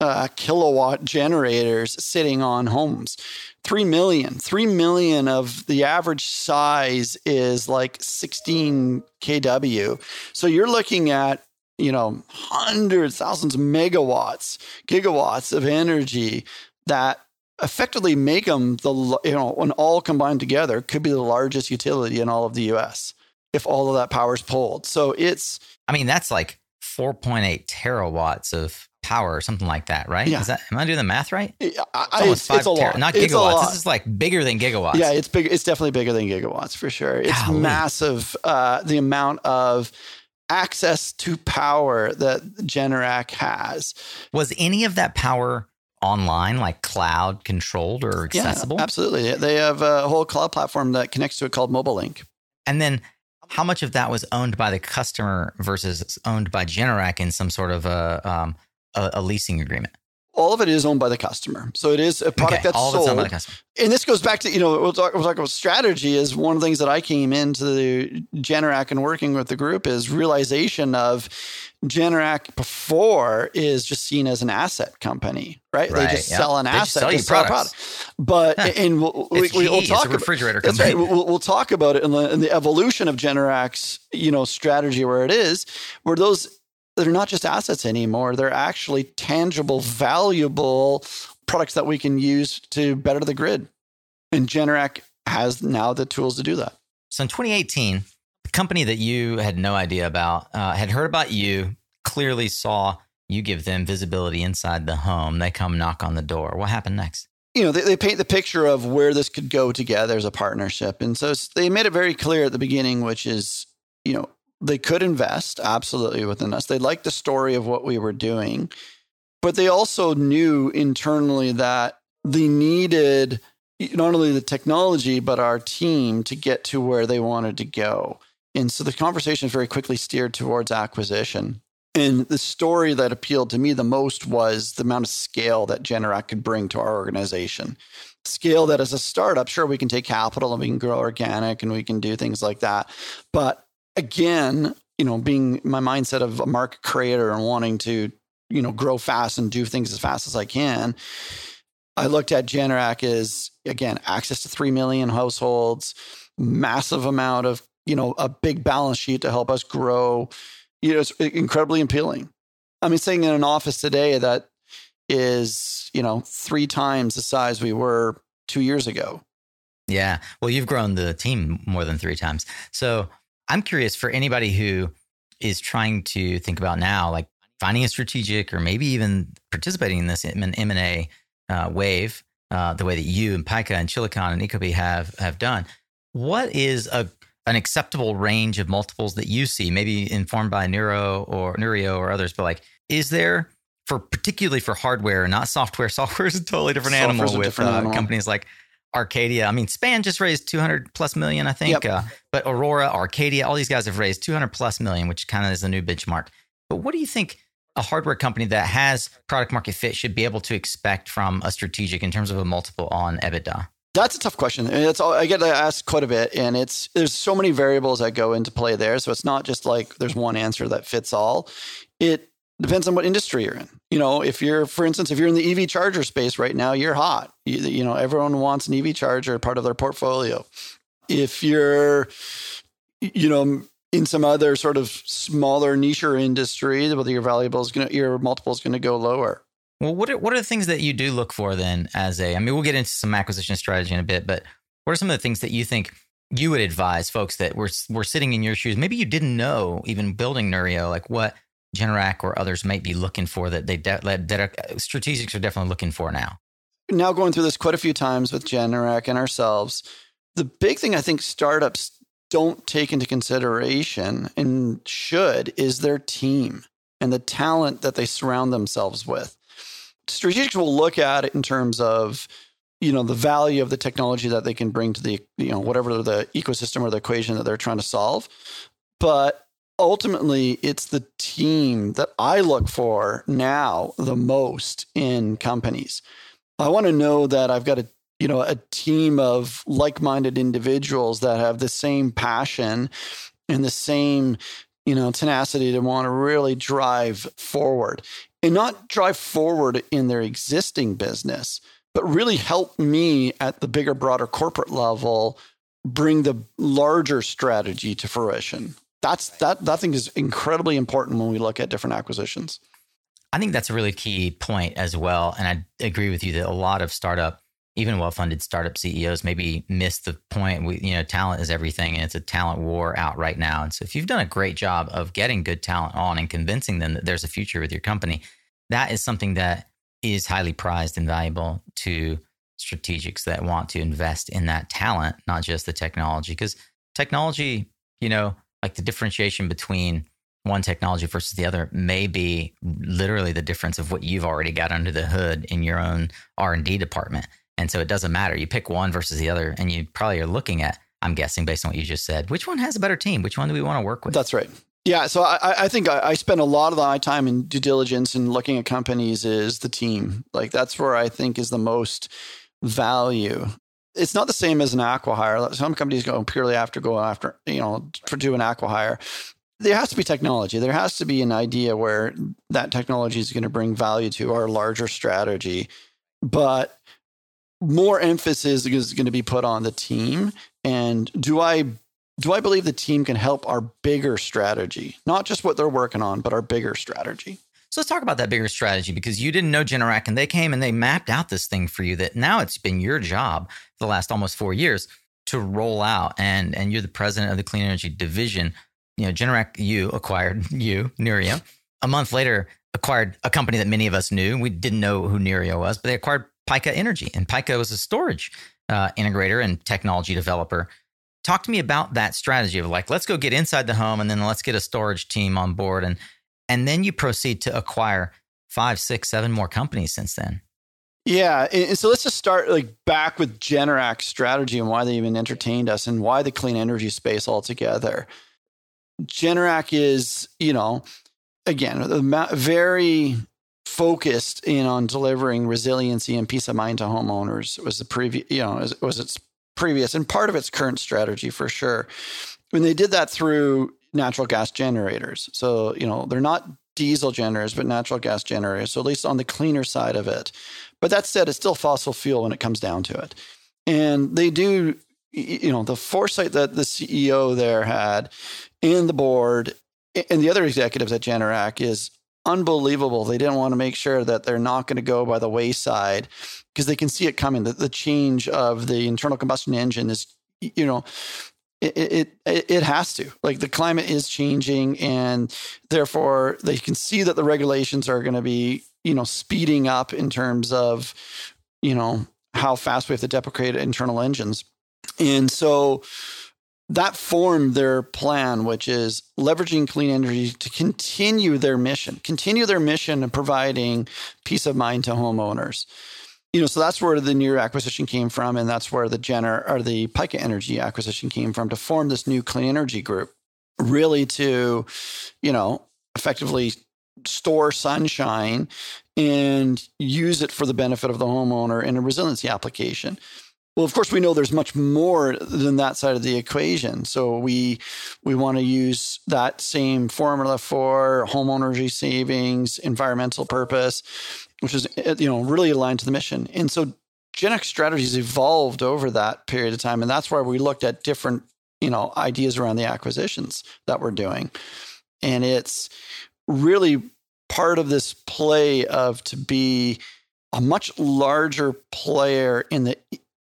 uh, kilowatt generators sitting on homes. 3 million. 3 million of the average size is like 16 kW. So you're looking at you know, hundreds, thousands of megawatts, gigawatts of energy that effectively make them the, you know, when all combined together, could be the largest utility in all of the US if all of that power is pulled. So it's. I mean, that's like 4.8 terawatts of power or something like that, right? Yeah. Is that, am I doing the math right? It's I, it's, a lot. not gigawatts. lot. This is like bigger than gigawatts. Yeah, it's big. It's definitely bigger than gigawatts for sure. It's Golly. massive. Uh, the amount of access to power that Generac has. Was any of that power online, like cloud controlled or accessible? Yeah, absolutely. They have a whole cloud platform that connects to it called Mobile Link. And then how much of that was owned by the customer versus owned by Generac in some sort of a, um, a, a leasing agreement? All of it is owned by the customer. So it is a product Okay, that's all of it's sold. owned by the customer. and this goes back to you know we'll talk, we'll talk about strategy is one of the things that I came into the Generac and working with the group is realization of Generac before is just seen as an asset company, right? Right, They just yeah. sell an They just asset, sell they sell a products. product. But Huh. and we'll, we, will talk a about refrigerator that's company. right. We'll, we'll talk about it in the, in the evolution of Generac's you know strategy where it is where those they're not just assets anymore. They're actually tangible, valuable products that we can use to better the grid. And Generac has now the tools to do that. So in 2018, the company that you had no idea about uh, had heard about you, clearly saw you give them visibility inside the home. They come knock on the door. What happened next? You know, they, they paint the picture of where this could go together as a partnership. And so they made it very clear at the beginning, which is, you know, they could invest absolutely within us. They liked the story of what we were doing, but they also knew internally that they needed not only the technology, but our team to get to where they wanted to go. And so the conversation very quickly steered towards acquisition. And the story that appealed to me the most was the amount of scale that Generac could bring to our organization. Scale that as a startup, sure, we can take capital and we can grow organic and we can do things like that. But again, you know, being my mindset of a market creator and wanting to, you know, grow fast and do things as fast as I can, I looked at Generac as again access to three million households, massive amount of you know a big balance sheet to help us grow. You know, it's incredibly appealing. I mean, sitting in an office today that is you know three times the size we were two years ago. Yeah. Well, you've grown the team more than three times. So I'm curious for anybody who is trying to think about now, like finding a strategic or maybe even participating in this M and A uh, wave, uh, the way that you and Pika and Chilicon and Ecobee have have done. What is a an acceptable range of multiples that you see, maybe informed by Neuro or Neurio or others, but like, is there for particularly for hardware, not software? (laughs) Software is a totally different Software's animal with different uh, animal. companies like Arcadia. I mean, Span just raised 200 plus million, I think. Yep. Uh, but Aurora, Arcadia, all these guys have raised 200 plus million, which kind of is the new benchmark. But what do you think a hardware company that has product market fit should be able to expect from a strategic in terms of a multiple on EBITDA? That's a tough question. And it's all, I get asked quite a bit, and it's there's so many variables that go into play there. So it's not just like there's one answer that fits all. It depends on what industry you're in. You know, if you're, for instance, if you're in the EV charger space right now, you're hot. You, you know, everyone wants an EV charger part of their portfolio. If you're, you know, in some other sort of smaller niche industry, whether your valuable is going to, your multiple is going to go lower. Well, what are what are the things that you do look for then as a I mean, we'll get into some acquisition strategy in a bit, but what are some of the things that you think you would advise folks that were were sitting in your shoes? Maybe you didn't know even building Neurio, like what Generac or others might be looking for that they de- that, are, uh, strategics are definitely looking for now. now going through this quite a few times with Generac and ourselves. The big thing I think startups don't take into consideration and should is their team and the talent that they surround themselves with. Strategics will look at it in terms of you know the value of the technology that they can bring to the you know whatever the ecosystem or the equation that they're trying to solve but ultimately it's the team that i look for now the most in companies. I want to know that I've got a you know a team of like-minded individuals that have the same passion and the same you know tenacity to want to really drive forward and not drive forward in their existing business but really help me at the bigger broader corporate level bring the larger strategy to fruition that's that that thing is incredibly important when we look at different acquisitions I think that's a really key point as well. And I agree with you that a lot of startup, even well funded startup CEOs, maybe miss the point. We, you know, talent is everything and it's a talent war out right now. And so if you've done a great job of getting good talent on and convincing them that there's a future with your company, that is something that is highly prized and valuable to strategics that want to invest in that talent, not just the technology. Because technology, you know, like the differentiation between one technology versus the other may be literally the difference of what you've already got under the hood in your own R&D department. And so it doesn't matter. You pick one versus the other and you probably are looking at I'm guessing based on what you just said, which one has a better team? Which one do we want to work with? That's right. Yeah, so I, I think I, I, spend a lot of my time in due diligence and looking at companies is the team. Like that's where I think is the most value. It's not the same as an acqui-hire. Some companies go purely after go after you know for do an acqui-hire. there has to be technology. There has to be an idea where that technology is going to bring value to our larger strategy. But more emphasis is going to be put on the team. And do I do I believe the team can help our bigger strategy, not just what they're working on, but our bigger strategy? So let's talk about that bigger strategy because you didn't know Generac and they came and they mapped out this thing for you that now it's been your job the last almost four years to roll out. And, and you're the president of the clean energy division you know, Generac you acquired (laughs) you, Neurio. A month later, acquired a company that many of us knew. We didn't know who Neurio was, but they acquired Pika Energy, and Pika was a storage uh, integrator and technology developer. Talk to me about that strategy of like, let's go get inside the home, and then let's get a storage team on board, and and then you proceed to acquire five, six, seven more companies since then. Yeah, and so let's just start like back with Generac's strategy and why they even entertained us and why the clean energy space altogether. Generac is, you know, again, very focused in on delivering resiliency and peace of mind to homeowners was the previous, you know, was its previous and part of its current strategy for sure. When they did that through natural gas generators. So, you know, they're not diesel generators, but natural gas generators. So at least on the cleaner side of it. But that said, it's still fossil fuel when it comes down to it. And they do, you know, the foresight that the CEO there had and the board and the other executives at Generac is unbelievable. They didn't want to make sure that they're not going to go by the wayside because they can see it coming. The, the change of the internal combustion engine is, you know, it, it it has to like the climate is changing and therefore they can see that the regulations are going to be you know speeding up in terms of you know how fast we have to deprecate internal engines and so that formed their plan, which is leveraging clean energy to continue their mission, continue their mission of providing peace of mind to homeowners. You know, so that's where the new acquisition came from, and that's where the Gener or the Pika Energy acquisition came from to form this new clean energy group, really to, you know, effectively store sunshine and use it for the benefit of the homeowner in a resiliency application. Well, of course, we know there's much more than that side of the equation. So we we want to use that same formula for home energy savings, environmental purpose, which is eh, you know really aligned to the mission. And so Generac's strategies evolved over that period of time, and that's why we looked at different you know ideas around the acquisitions that we're doing, and it's really part of this play of to be a much larger player in the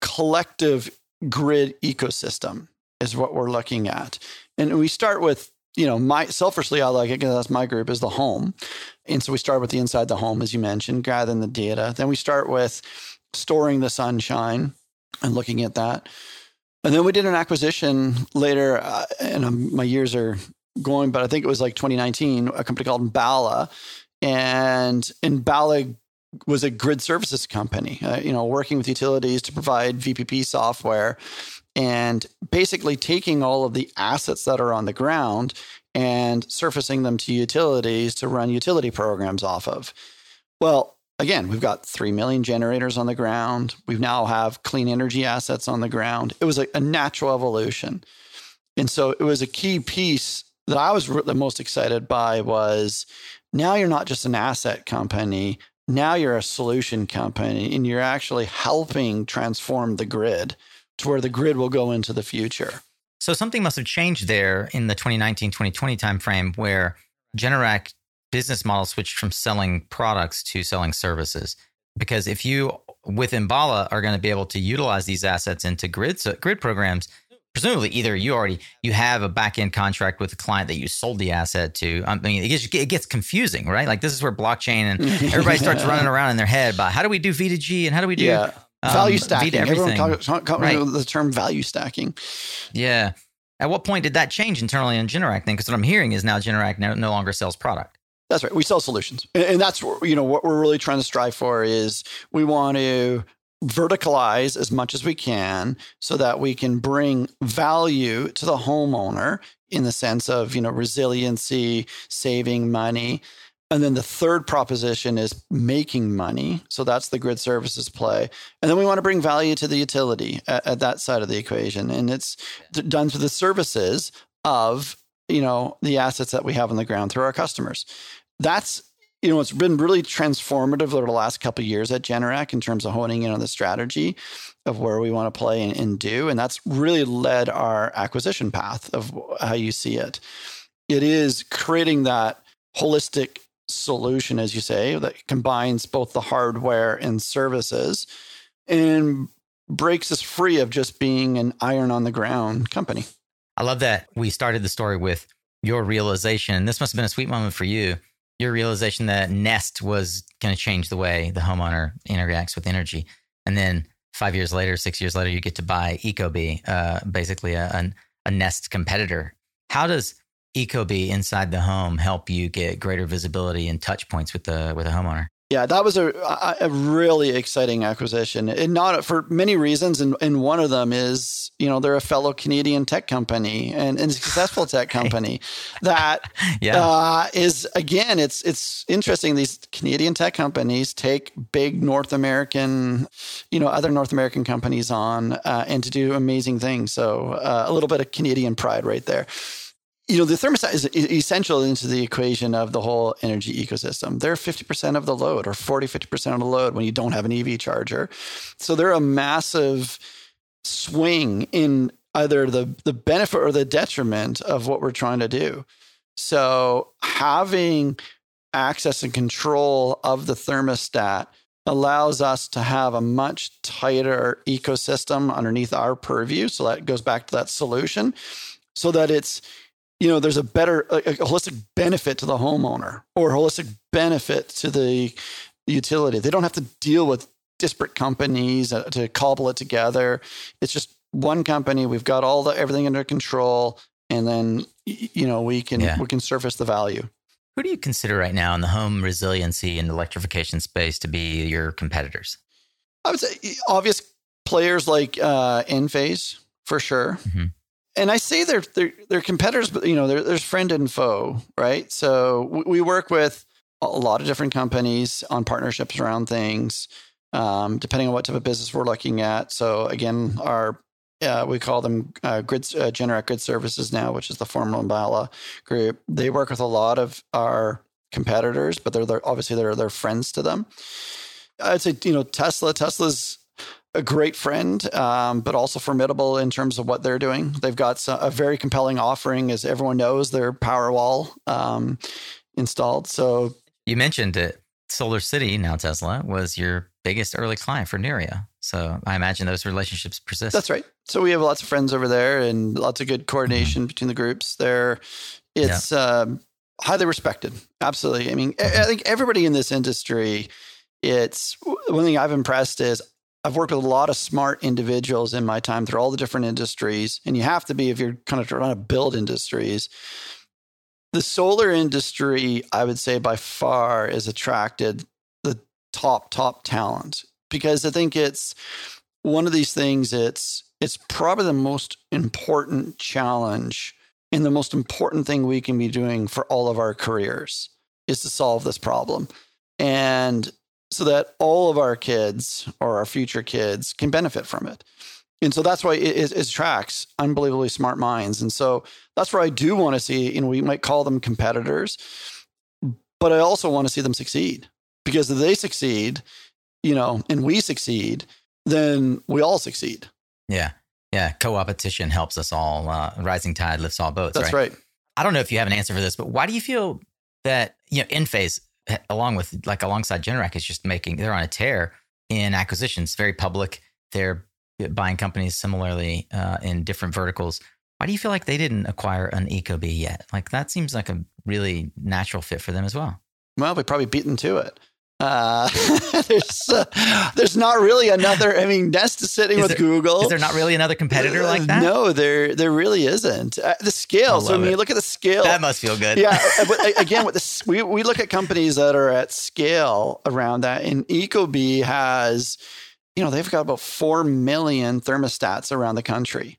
collective grid ecosystem is what we're looking at. And we start with, you know, my selfishly, I like it because that's my group is the home. And so we start with the inside the home, as you mentioned, gathering the data. Then we start with storing the sunshine and looking at that. And then we did an acquisition later, uh, and um, my years are going, but I think it was like 2019, a company called Enbala. And Enbala was a grid services company, uh, you know, working with utilities to provide VPP software and basically taking all of the assets that are on the ground and surfacing them to utilities to run utility programs off of. Well, again, we've got 3 million generators on the ground. We now have clean energy assets on the ground. It was a, a natural evolution. And so it was a key piece that I was the most excited by was now you're not just an asset company, now you're a solution company and you're actually helping transform the grid to where the grid will go into the future. So something must have changed there in the 2019-2020 timeframe where Generac business model switched from selling products to selling services. Because if you with Enbala are going to be able to utilize these assets into grid grid programs, presumably either you already you have a back end contract with the client that you sold the asset to. I mean, it gets, it gets confusing, right? Like this is where blockchain and (laughs) everybody starts running around in their head about how do we do V to G and how do we do yeah. um, value stacking. Everyone talks talk, talk right. the term value stacking. Yeah. At what point did that change internally in Generac then? Because what I'm hearing is now Generac no, no longer sells product. That's right. We sell solutions, and, and that's you know what we're really trying to strive for is we want to verticalize as much as we can so that we can bring value to the homeowner in the sense of you know resiliency saving money. And then the third proposition is making money. So that's the grid services play. And then we want to bring value to the utility at, at that side of the equation. And it's done through the services of you know the assets that we have on the ground through our customers. That's you know, it's been really transformative over the last couple of years at Generac in terms of honing in on the strategy of where we want to play and, and, do. And that's really led our acquisition path of how you see it. It is creating that holistic solution, as you say, that combines both the hardware and services and breaks us free of just being an iron on the ground company. I love that we started the story with your realization. This must have been a sweet moment for you your realization that Nest was going to change the way the homeowner interacts with energy. And then five years later, six years later, you get to buy Ecobee, uh, basically a, a, a, Nest competitor. How does Ecobee inside the home help you get greater visibility and touch points with the with a homeowner? Yeah, that was a, a really exciting acquisition, and not for many reasons. And, and one of them is, you know, they're a fellow Canadian tech company and, and a successful tech (laughs) company that (laughs) yeah. uh, is again, it's it's interesting. These Canadian tech companies take big North American, you know, other North American companies on uh, and to do amazing things. So uh, a little bit of Canadian pride right there you know, the thermostat is essential into the equation of the whole energy ecosystem. They're 50% of the load or 40, 50% of the load when you don't have an EV charger. So they're a massive swing in either the, the benefit or the detriment of what we're trying to do. So having access and control of the thermostat allows us to have a much tighter ecosystem underneath our purview. So that goes back to that solution so that it's you know there's a better a, a holistic benefit to the homeowner or holistic benefit to the utility. They don't have to deal with disparate companies uh, to cobble it together. It's just one company. We've got all the everything under control and then you know we can yeah. we can surface the value. Who do you consider right now in the home resiliency and electrification space to be your competitors? I would say obvious players like uh Enphase for sure. Mm-hmm and I say they're they're, they're competitors, but you know, there's friend and foe, right? So we, work with a lot of different companies on partnerships around things, um, depending on what type of business we're looking at. So again, our uh, we call them uh, grid uh, Generac Grid Services now, which is the former Enbala group. They work with a lot of our competitors, but they're, they're obviously they're they're friends to them. I'd say you know Tesla. Tesla's a great friend, um, but also formidable in terms of what they're doing. They've got a very compelling offering, as everyone knows, their Powerwall um, installed. So you mentioned it. SolarCity, now Tesla, was your biggest early client for Neurio. So I imagine those relationships persist. That's right. So we have lots of friends over there and lots of good coordination mm-hmm. between the groups. There, it's yeah. um, highly respected. Absolutely. I mean, mm-hmm. I think everybody in this industry. It's one thing I've impressed is I've worked with a lot of smart individuals in my time through all the different industries, and you have to be if you're kind of trying to build industries. The solar industry, I would say by far, has attracted the top, top talent because I think it's one of these things, it's it's probably the most important challenge and the most important thing we can be doing for all of our careers is to solve this problem. And so that all of our kids or our future kids can benefit from it. And so that's why it, it, it attracts unbelievably smart minds. And so that's where I do want to see, you know, we might call them competitors, but I also want to see them succeed because if they succeed, you know, and we succeed, then we all succeed. Yeah. Yeah. Co-opetition helps us all. Uh, rising tide lifts all boats. That's right? right. I don't know if you have an answer for this, but why do you feel that, you know, Enphase along with like alongside Generac is just making they're on a tear in acquisitions, very public. They're buying companies similarly uh, in different verticals. Why do you feel like they didn't acquire an Ecobee yet? Like that seems like a really natural fit for them as well. Well, we probably beat them to it. Uh, (laughs) there's uh, there's not really another. I mean, Nest is sitting Is with there- Google. Is there not really another competitor like that? No, there there really isn't. Uh, the scale. So when it. you look at the scale, That must feel good. yeah. uh, But (laughs) uh, again, with this, we we look at companies that are at scale around that, and Ecobee has, you know, they've got about four million thermostats around the country.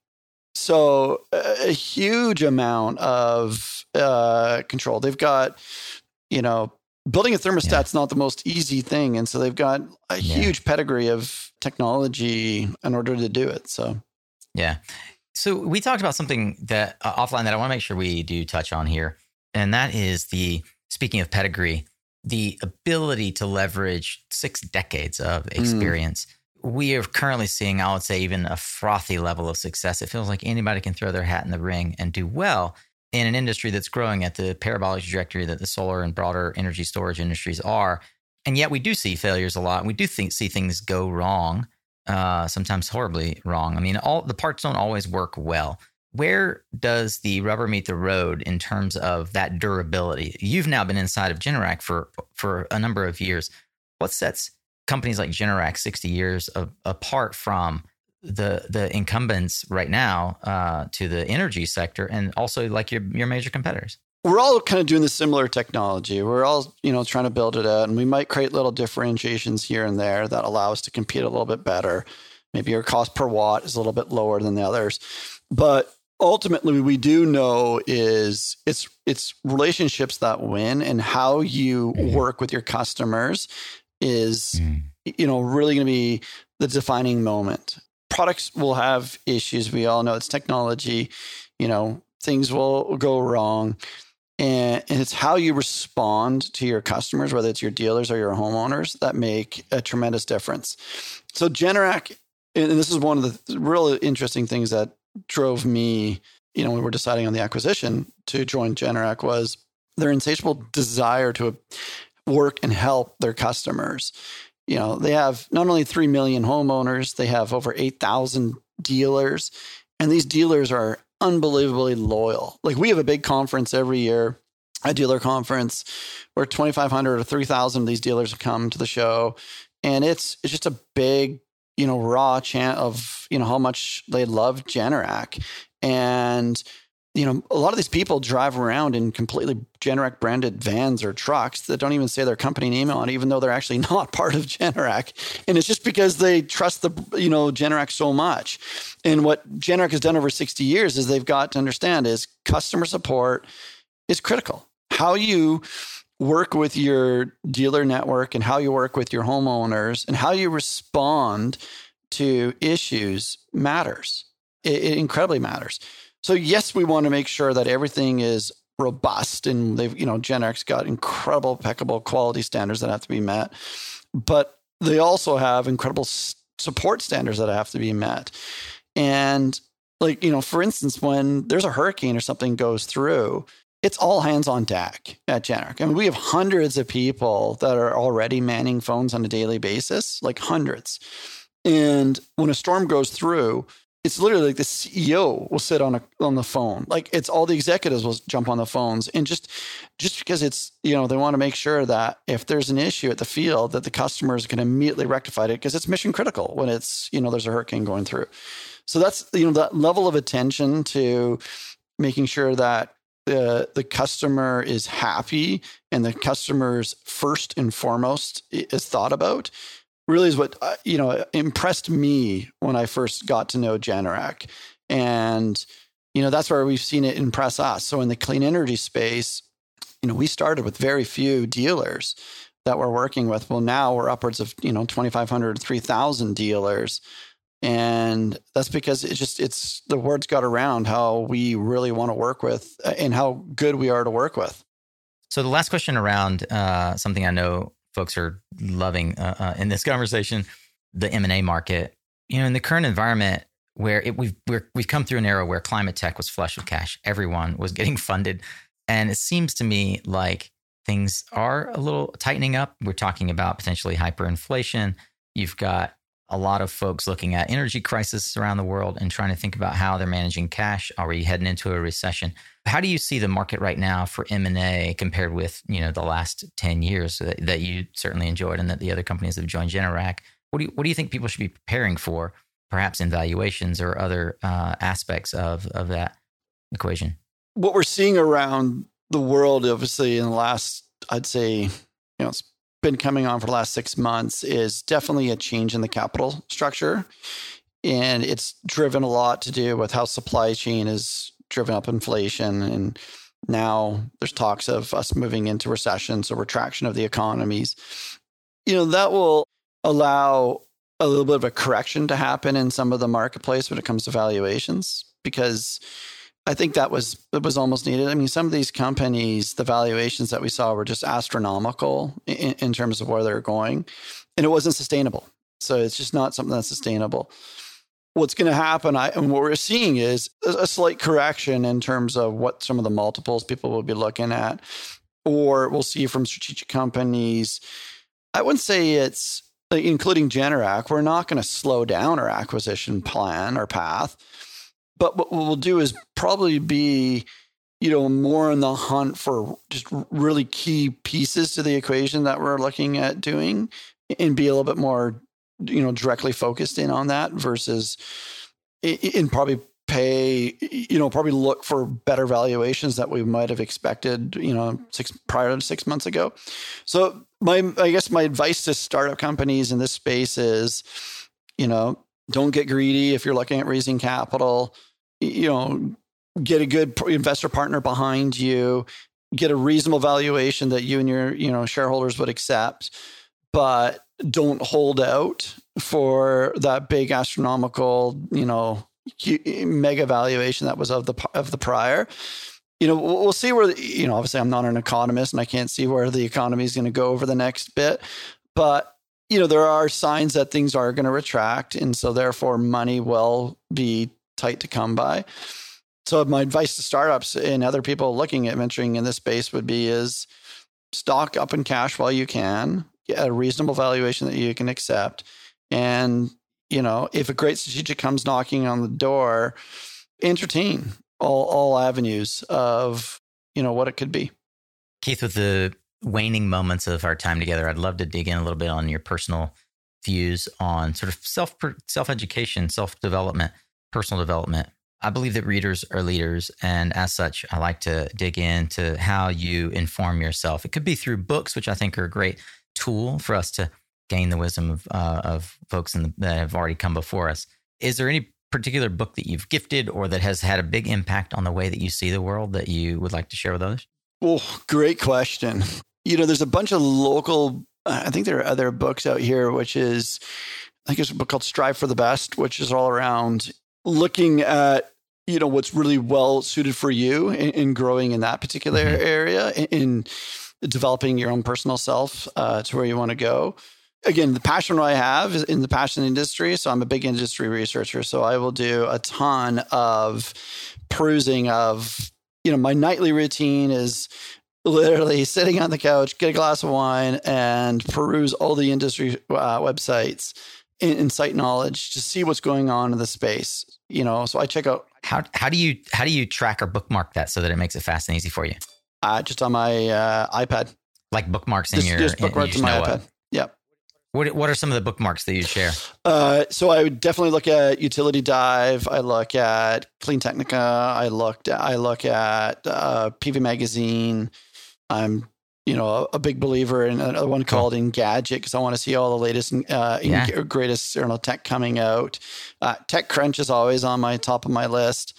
So uh, a huge amount of uh, control. They've got, you know, building a thermostat's not the most easy thing, and so they've got a Yeah. huge pedigree of technology in order to do it. So Yeah. So we talked about something that uh, offline that I want to make sure we do touch on here, and that is the speaking of pedigree, the ability to leverage six decades of experience. We are currently seeing, I would say, even a frothy level of success. It feels like anybody can throw their hat in the ring and do well in an industry that's growing at the parabolic trajectory that the solar and broader energy storage industries are. And yet we do see failures a lot. and We do think, see things go wrong uh, sometimes horribly wrong. I mean, all the parts don't always work well. Where does the rubber meet the road in terms of that durability? You've now been inside of Generac for for a number of years. What sets companies like Generac 60 years a, apart from the the incumbents right now uh, to the energy sector and also like your your major competitors? we're all kind of doing the similar technology. We're all, you know, trying to build it out, and we might create little differentiations here and there that allow us to compete a little bit better. Maybe your cost per watt is a little bit lower than the others, but ultimately, we do know is it's it's relationships that win, and how you Mhm. work with your customers is you know really going to be the defining moment products will have issues. We all know it's technology you know things will go wrong. And, it's how you respond to your customers whether it's your dealers or your homeowners that make a tremendous difference. So Generac and this is one of the really interesting things that drove me you know when we were deciding on the acquisition to join Generac was their insatiable desire to work and help their customers you know they have not only 3 million homeowners they have over 8000 dealers and these dealers are unbelievably loyal. Like we have a big conference every year a dealer conference where 2500 or 3000 of these dealers have come to the show and it's it's just a big you know raw chant of you know how much they love Generac. And you know, a lot of these people drive around in completely Generac branded vans or trucks that don't even say their company name on, even though they're actually (laughs) not part of Generac. And it's just because they trust the, you know, Generac so much. And what Generac has done over 60 years is they've got to understand is customer support is critical. How you work with your dealer network and how you work with your homeowners and how you respond to issues matters. It, it incredibly matters. So yes, we want to make sure that everything is robust and they've, you know, Generac's got incredible, impeccable quality standards that have to be met, but they also have incredible support standards that have to be met. And like, you know, for instance, when there's a hurricane or something goes through, it's all hands on deck at Generac. I mean, we have hundreds of people that are already manning phones on a daily basis, like hundreds. And when a storm goes through, it's literally like the CEO will sit on a on the phone. Like it's all the executives will jump on the phones and just just because it's you know they want to make sure that if there's an issue at the field that the customers can immediately rectify it because it's mission critical when it's you know there's a hurricane going through. So that's you know that level of attention to making sure that the the customer is happy and the customer's first and foremost is thought about really is what uh, you know impressed me when I first got to know Generac, and you know that's where we've seen it impress us. So in the clean energy space, you know we started with very few dealers that we're working with. Well, now we're upwards of you know 2,500, 3,000 dealers. And that's because it's just it's the word's got around how we really want to work with uh, and how good we are to work with. So the last question around uh, something I know folks are loving uh, uh, in this conversation, the M and A market. You know, in the current environment where it, we've we're, we've come through an era where climate tech was flush with cash, everyone was (laughs) getting funded, and it seems to me like things are a little tightening up. We're talking about potentially hyperinflation. You've got a lot of folks looking at energy crisis around the world and trying to think about how they're managing cash. Are we heading into a recession? How do you see the market right now for M&A compared with, you know, the last 10 years that, that you certainly enjoyed and that the other companies have joined Generac? What do you, what do you think people should be preparing for, perhaps in valuations or other uh, aspects of, of that equation? What we're seeing around the world, obviously, in the last, I'd say, you know, it's been coming on for the last six months is definitely a change in the capital structure. And it's driven a lot to do with how supply chain has driven up inflation. And now there's talks of us moving into recession, so retraction of the economies. You know, that will allow a little bit of a correction to happen in some of the marketplace when it comes to valuations because I think that was it was almost needed. I mean, some of these companies, the valuations that we saw were just astronomical in, in terms of where they're going, and it wasn't sustainable. So it's just not something that's sustainable. What's going to happen, I, and what we're seeing is a, a slight correction in terms of what some of the multiples people will be looking at, or we'll see from strategic companies. I wouldn't say it's including Generac. We're not going to slow down our acquisition plan or path but what we'll do is probably be, you know, more in the hunt for just really key pieces to the equation that we're looking at doing and be a little bit more, you know, directly focused in on that versus in probably pay, you know, probably look for better valuations that we might have expected, you know, six prior to six months ago. So my, I guess my advice to startup companies in this space is, you know, don't get greedy if you're looking at raising capital you know, get a good investor partner behind you, get a reasonable valuation that you and your, you know, shareholders would accept, but don't hold out for that big astronomical, you know, mega valuation that was of the of the prior. You know, we'll see where, you know, obviously I'm not an economist and I can't see where the economy is going to go over the next bit, but you know, there are signs that things are going to retract. And so therefore money will be tight to come by. So my advice to startups and other people looking at venturing in this space would be is stock up in cash while you can, get a reasonable valuation that you can accept. And, you know, if a great strategic comes knocking on the door, entertain all, all avenues of, you know, what it could be. Keith, with the waning moments of our time together, I'd love to dig in a little bit on your personal views on sort of self self education, self development personal development. I believe that readers are leaders. And as such, I like to dig into how you inform yourself. It could be through books, which I think are a great tool for us to gain the wisdom of, uh, of folks the, that have already come before us. Is there any particular book that you've gifted or that has had a big impact on the way that you see the world that you would like to share with others? Well, great question. You know, there's a bunch of local, I think there are other books out here, which is, I think it's a book called Strive for the Best, which is all around looking at you know what's really well suited for you in, in growing in that particular mm-hmm. area in, in, developing your own personal self uh, to where you want to go again the passion i have is in the passion industry so i'm a big industry researcher so i will do a ton of perusing of you know my nightly routine is literally sitting on the couch get a glass of wine and peruse all the industry uh, websites insight knowledge to see what's going on in the space. You know, so I check out how how do you how do you track or bookmark that so that it makes it fast and easy for you? Uh, just on my uh, iPad. Like bookmarks in just, your just bookmarks in, my iPad. What? Yep. What What are some of the bookmarks that you share? Uh, so I would definitely look at Utility Dive. I look at CleanTechnica. I looked. At, I look at uh, PV Magazine. I'm you know, a, a, big believer in another one called Engadget because I want to see all the latest, uh, yeah. greatest you know, tech coming out. Uh, TechCrunch is always on my top of my list.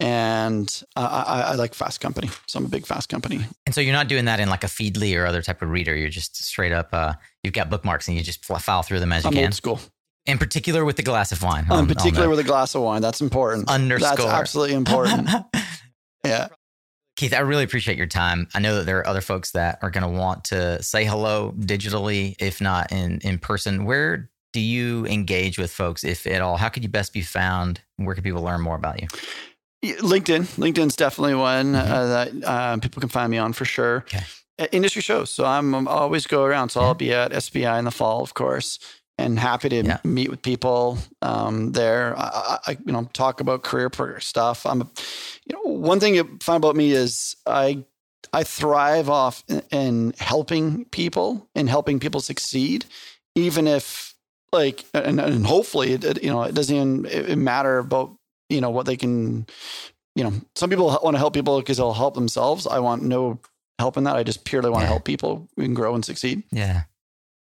And uh, I, I, like Fast Company, so I'm a big Fast Company. And so you're not doing that in like a Feedly or other type of reader. You're just straight up. Uh, you've got bookmarks and you just file through them as you I'm can. Old school. In particular, with the glass of wine. In particular, with a glass of wine. That's important. Underscore. That's absolutely important. (laughs) yeah. Keith, I really appreciate your time. I know that there are other folks that are going to want to say hello digitally, if not in, in person. Where do you engage with folks, if at all? How could you best be found? Where can people learn more about you? LinkedIn. LinkedIn's definitely one mm-hmm. uh, that uh, people can find me on for sure. Okay. industry shows. So I'm, I'm, always go around. So yeah. I'll be at SPI in the fall, of course. And happy to yeah. meet with people um, there. I, I, you know, talk about career stuff. I'm, you know, one thing you find about me is I I thrive off in helping people and helping people succeed, even if like and, and hopefully it, you know it doesn't even matter about you know what they can you know some people want to help people because they'll help themselves i want no help in that i just purely want yeah. to help people and grow and succeed yeah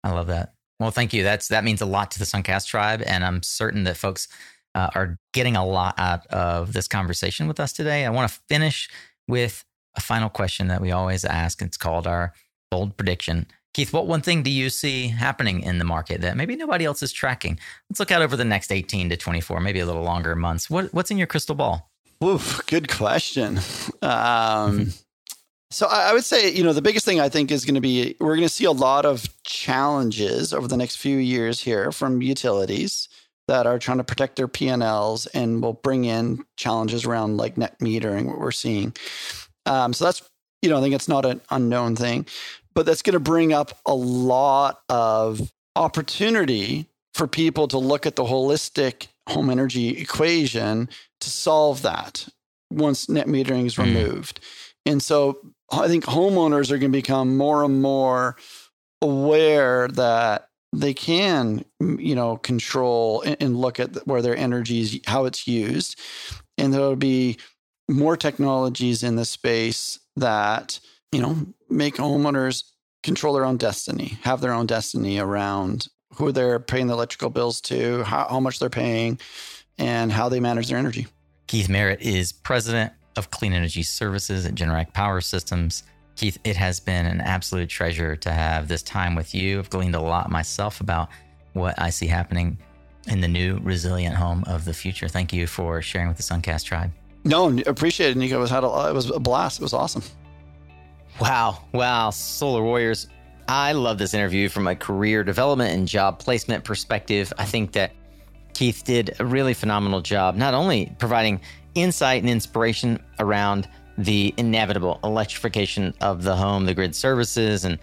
i love that well thank you that's that means a lot to the suncast tribe and i'm certain that folks uh, are getting a lot out of this conversation with us today i want to finish with a final question that we always ask it's called our bold prediction Keith, what one thing do you see happening in the market that maybe nobody else is tracking? Let's look out over the next 18 to 24, maybe a little longer months. What, what's in your crystal ball? Oof, good question. (laughs) Um, (laughs) so I, would say, you know, the biggest thing I think is going to be we're going to see a lot of challenges over the next few years here from utilities that are trying to protect their P&Ls and will bring in challenges around like net metering, what we're seeing. Um, so that's, you know, I think it's not an unknown thing but that's going to bring up a lot of opportunity for people to look at the holistic home energy equation to solve that once net metering is hmm. removed. Mm. And so I think homeowners are going to become more and more aware that they can, you know, control and look at where their energy is, how it's used. And there'll be more technologies in the space that you know, make homeowners control their own destiny, have their own destiny around who they're paying the electrical bills to, how, how much they're paying, and how they manage their energy. Keith Merritt is president of Clean Energy Services at Generac Power Systems. Keith, it has been an absolute treasure to have this time with you. I've gleaned a lot myself about what I see happening in the new resilient home of the future. Thank you for sharing with the Suncast tribe. No, appreciate it, Nico. It was, had a, it was a blast. It was awesome. Wow. Wow. Solar Warriors. I love this interview from a career development and job placement perspective. I think that Keith did a really phenomenal job, not only providing insight and inspiration around the inevitable electrification of the home, the grid services, and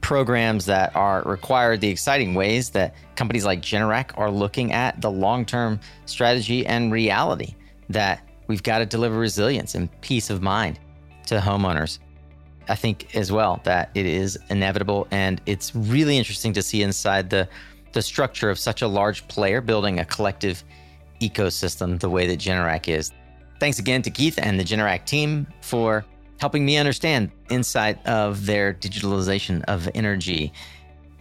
programs that are required, the exciting ways that companies like Generac are looking at the long term strategy and reality that we've got to deliver resilience and peace of mind to homeowners. I think as well that it is inevitable, and it's really interesting to see inside the the structure of such a large player building a collective ecosystem the way that Generac is. Thanks again to Keith and the Generac team for helping me understand insight of their digitalization of energy.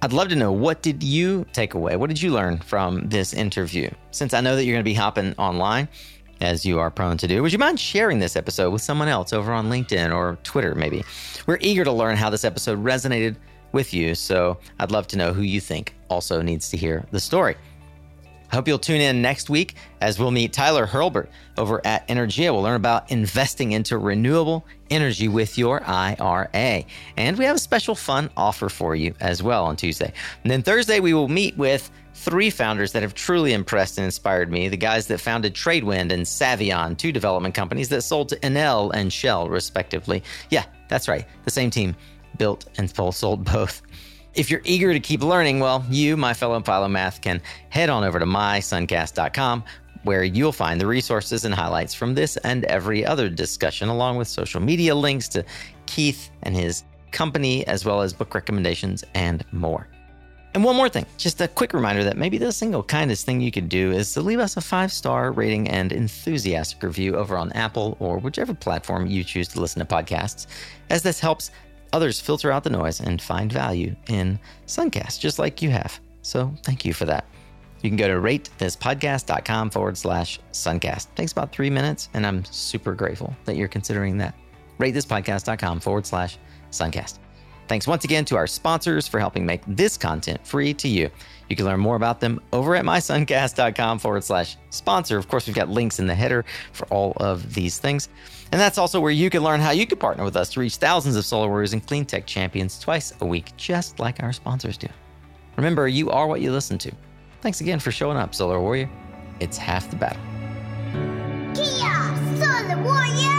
I'd love to know what did you take away? What did you learn from this interview? Since I know that you're going to be hopping online, as you are prone to do, would you mind sharing this episode with someone else over on LinkedIn or Twitter, maybe? We're eager to learn how this episode resonated with you, so I'd love to know who you think also needs to hear the story. Hope you'll tune in next week as we'll meet Tyler Hurlbert over at Anaergia. We'll learn about investing into renewable energy with your IRA. And we have a special fun offer for you as well on Tuesday. And then Thursday, we will meet with three founders that have truly impressed and inspired me the guys that founded Tradewind and Savion, two development companies that sold to Enel and Shell, respectively. Yeah, that's right. The same team built and sold both. If you're eager to keep learning, well, you, my fellow Philomath, can head on over to mysuncast.com where you'll find the resources and highlights from this and every other discussion, along with social media links to Keith and his company, as well as book recommendations and more. And one more thing, just a quick reminder that maybe the single kindest thing you could do is to leave us a five star rating and enthusiastic review over on Apple or whichever platform you choose to listen to podcasts, as this helps others filter out the noise and find value in Suncast, just like you have. So thank you for that. You can go to ratethispodcast.com forward slash Suncast. Takes about three minutes, and I'm super grateful that you're considering that. Ratethispodcast.com forward slash Suncast. Thanks once again to our sponsors for helping make this content free to you. You can learn more about them over at mysuncast.com forward slash sponsor. Of course, we've got links in the header for all of these things. And that's also where you can learn how you can partner with us to reach thousands of solar warriors and clean tech champions twice a week, just like our sponsors do. Remember, you are what you listen to. Thanks again for showing up, Solar Warrior. It's half the battle. Kia, Solar Warrior!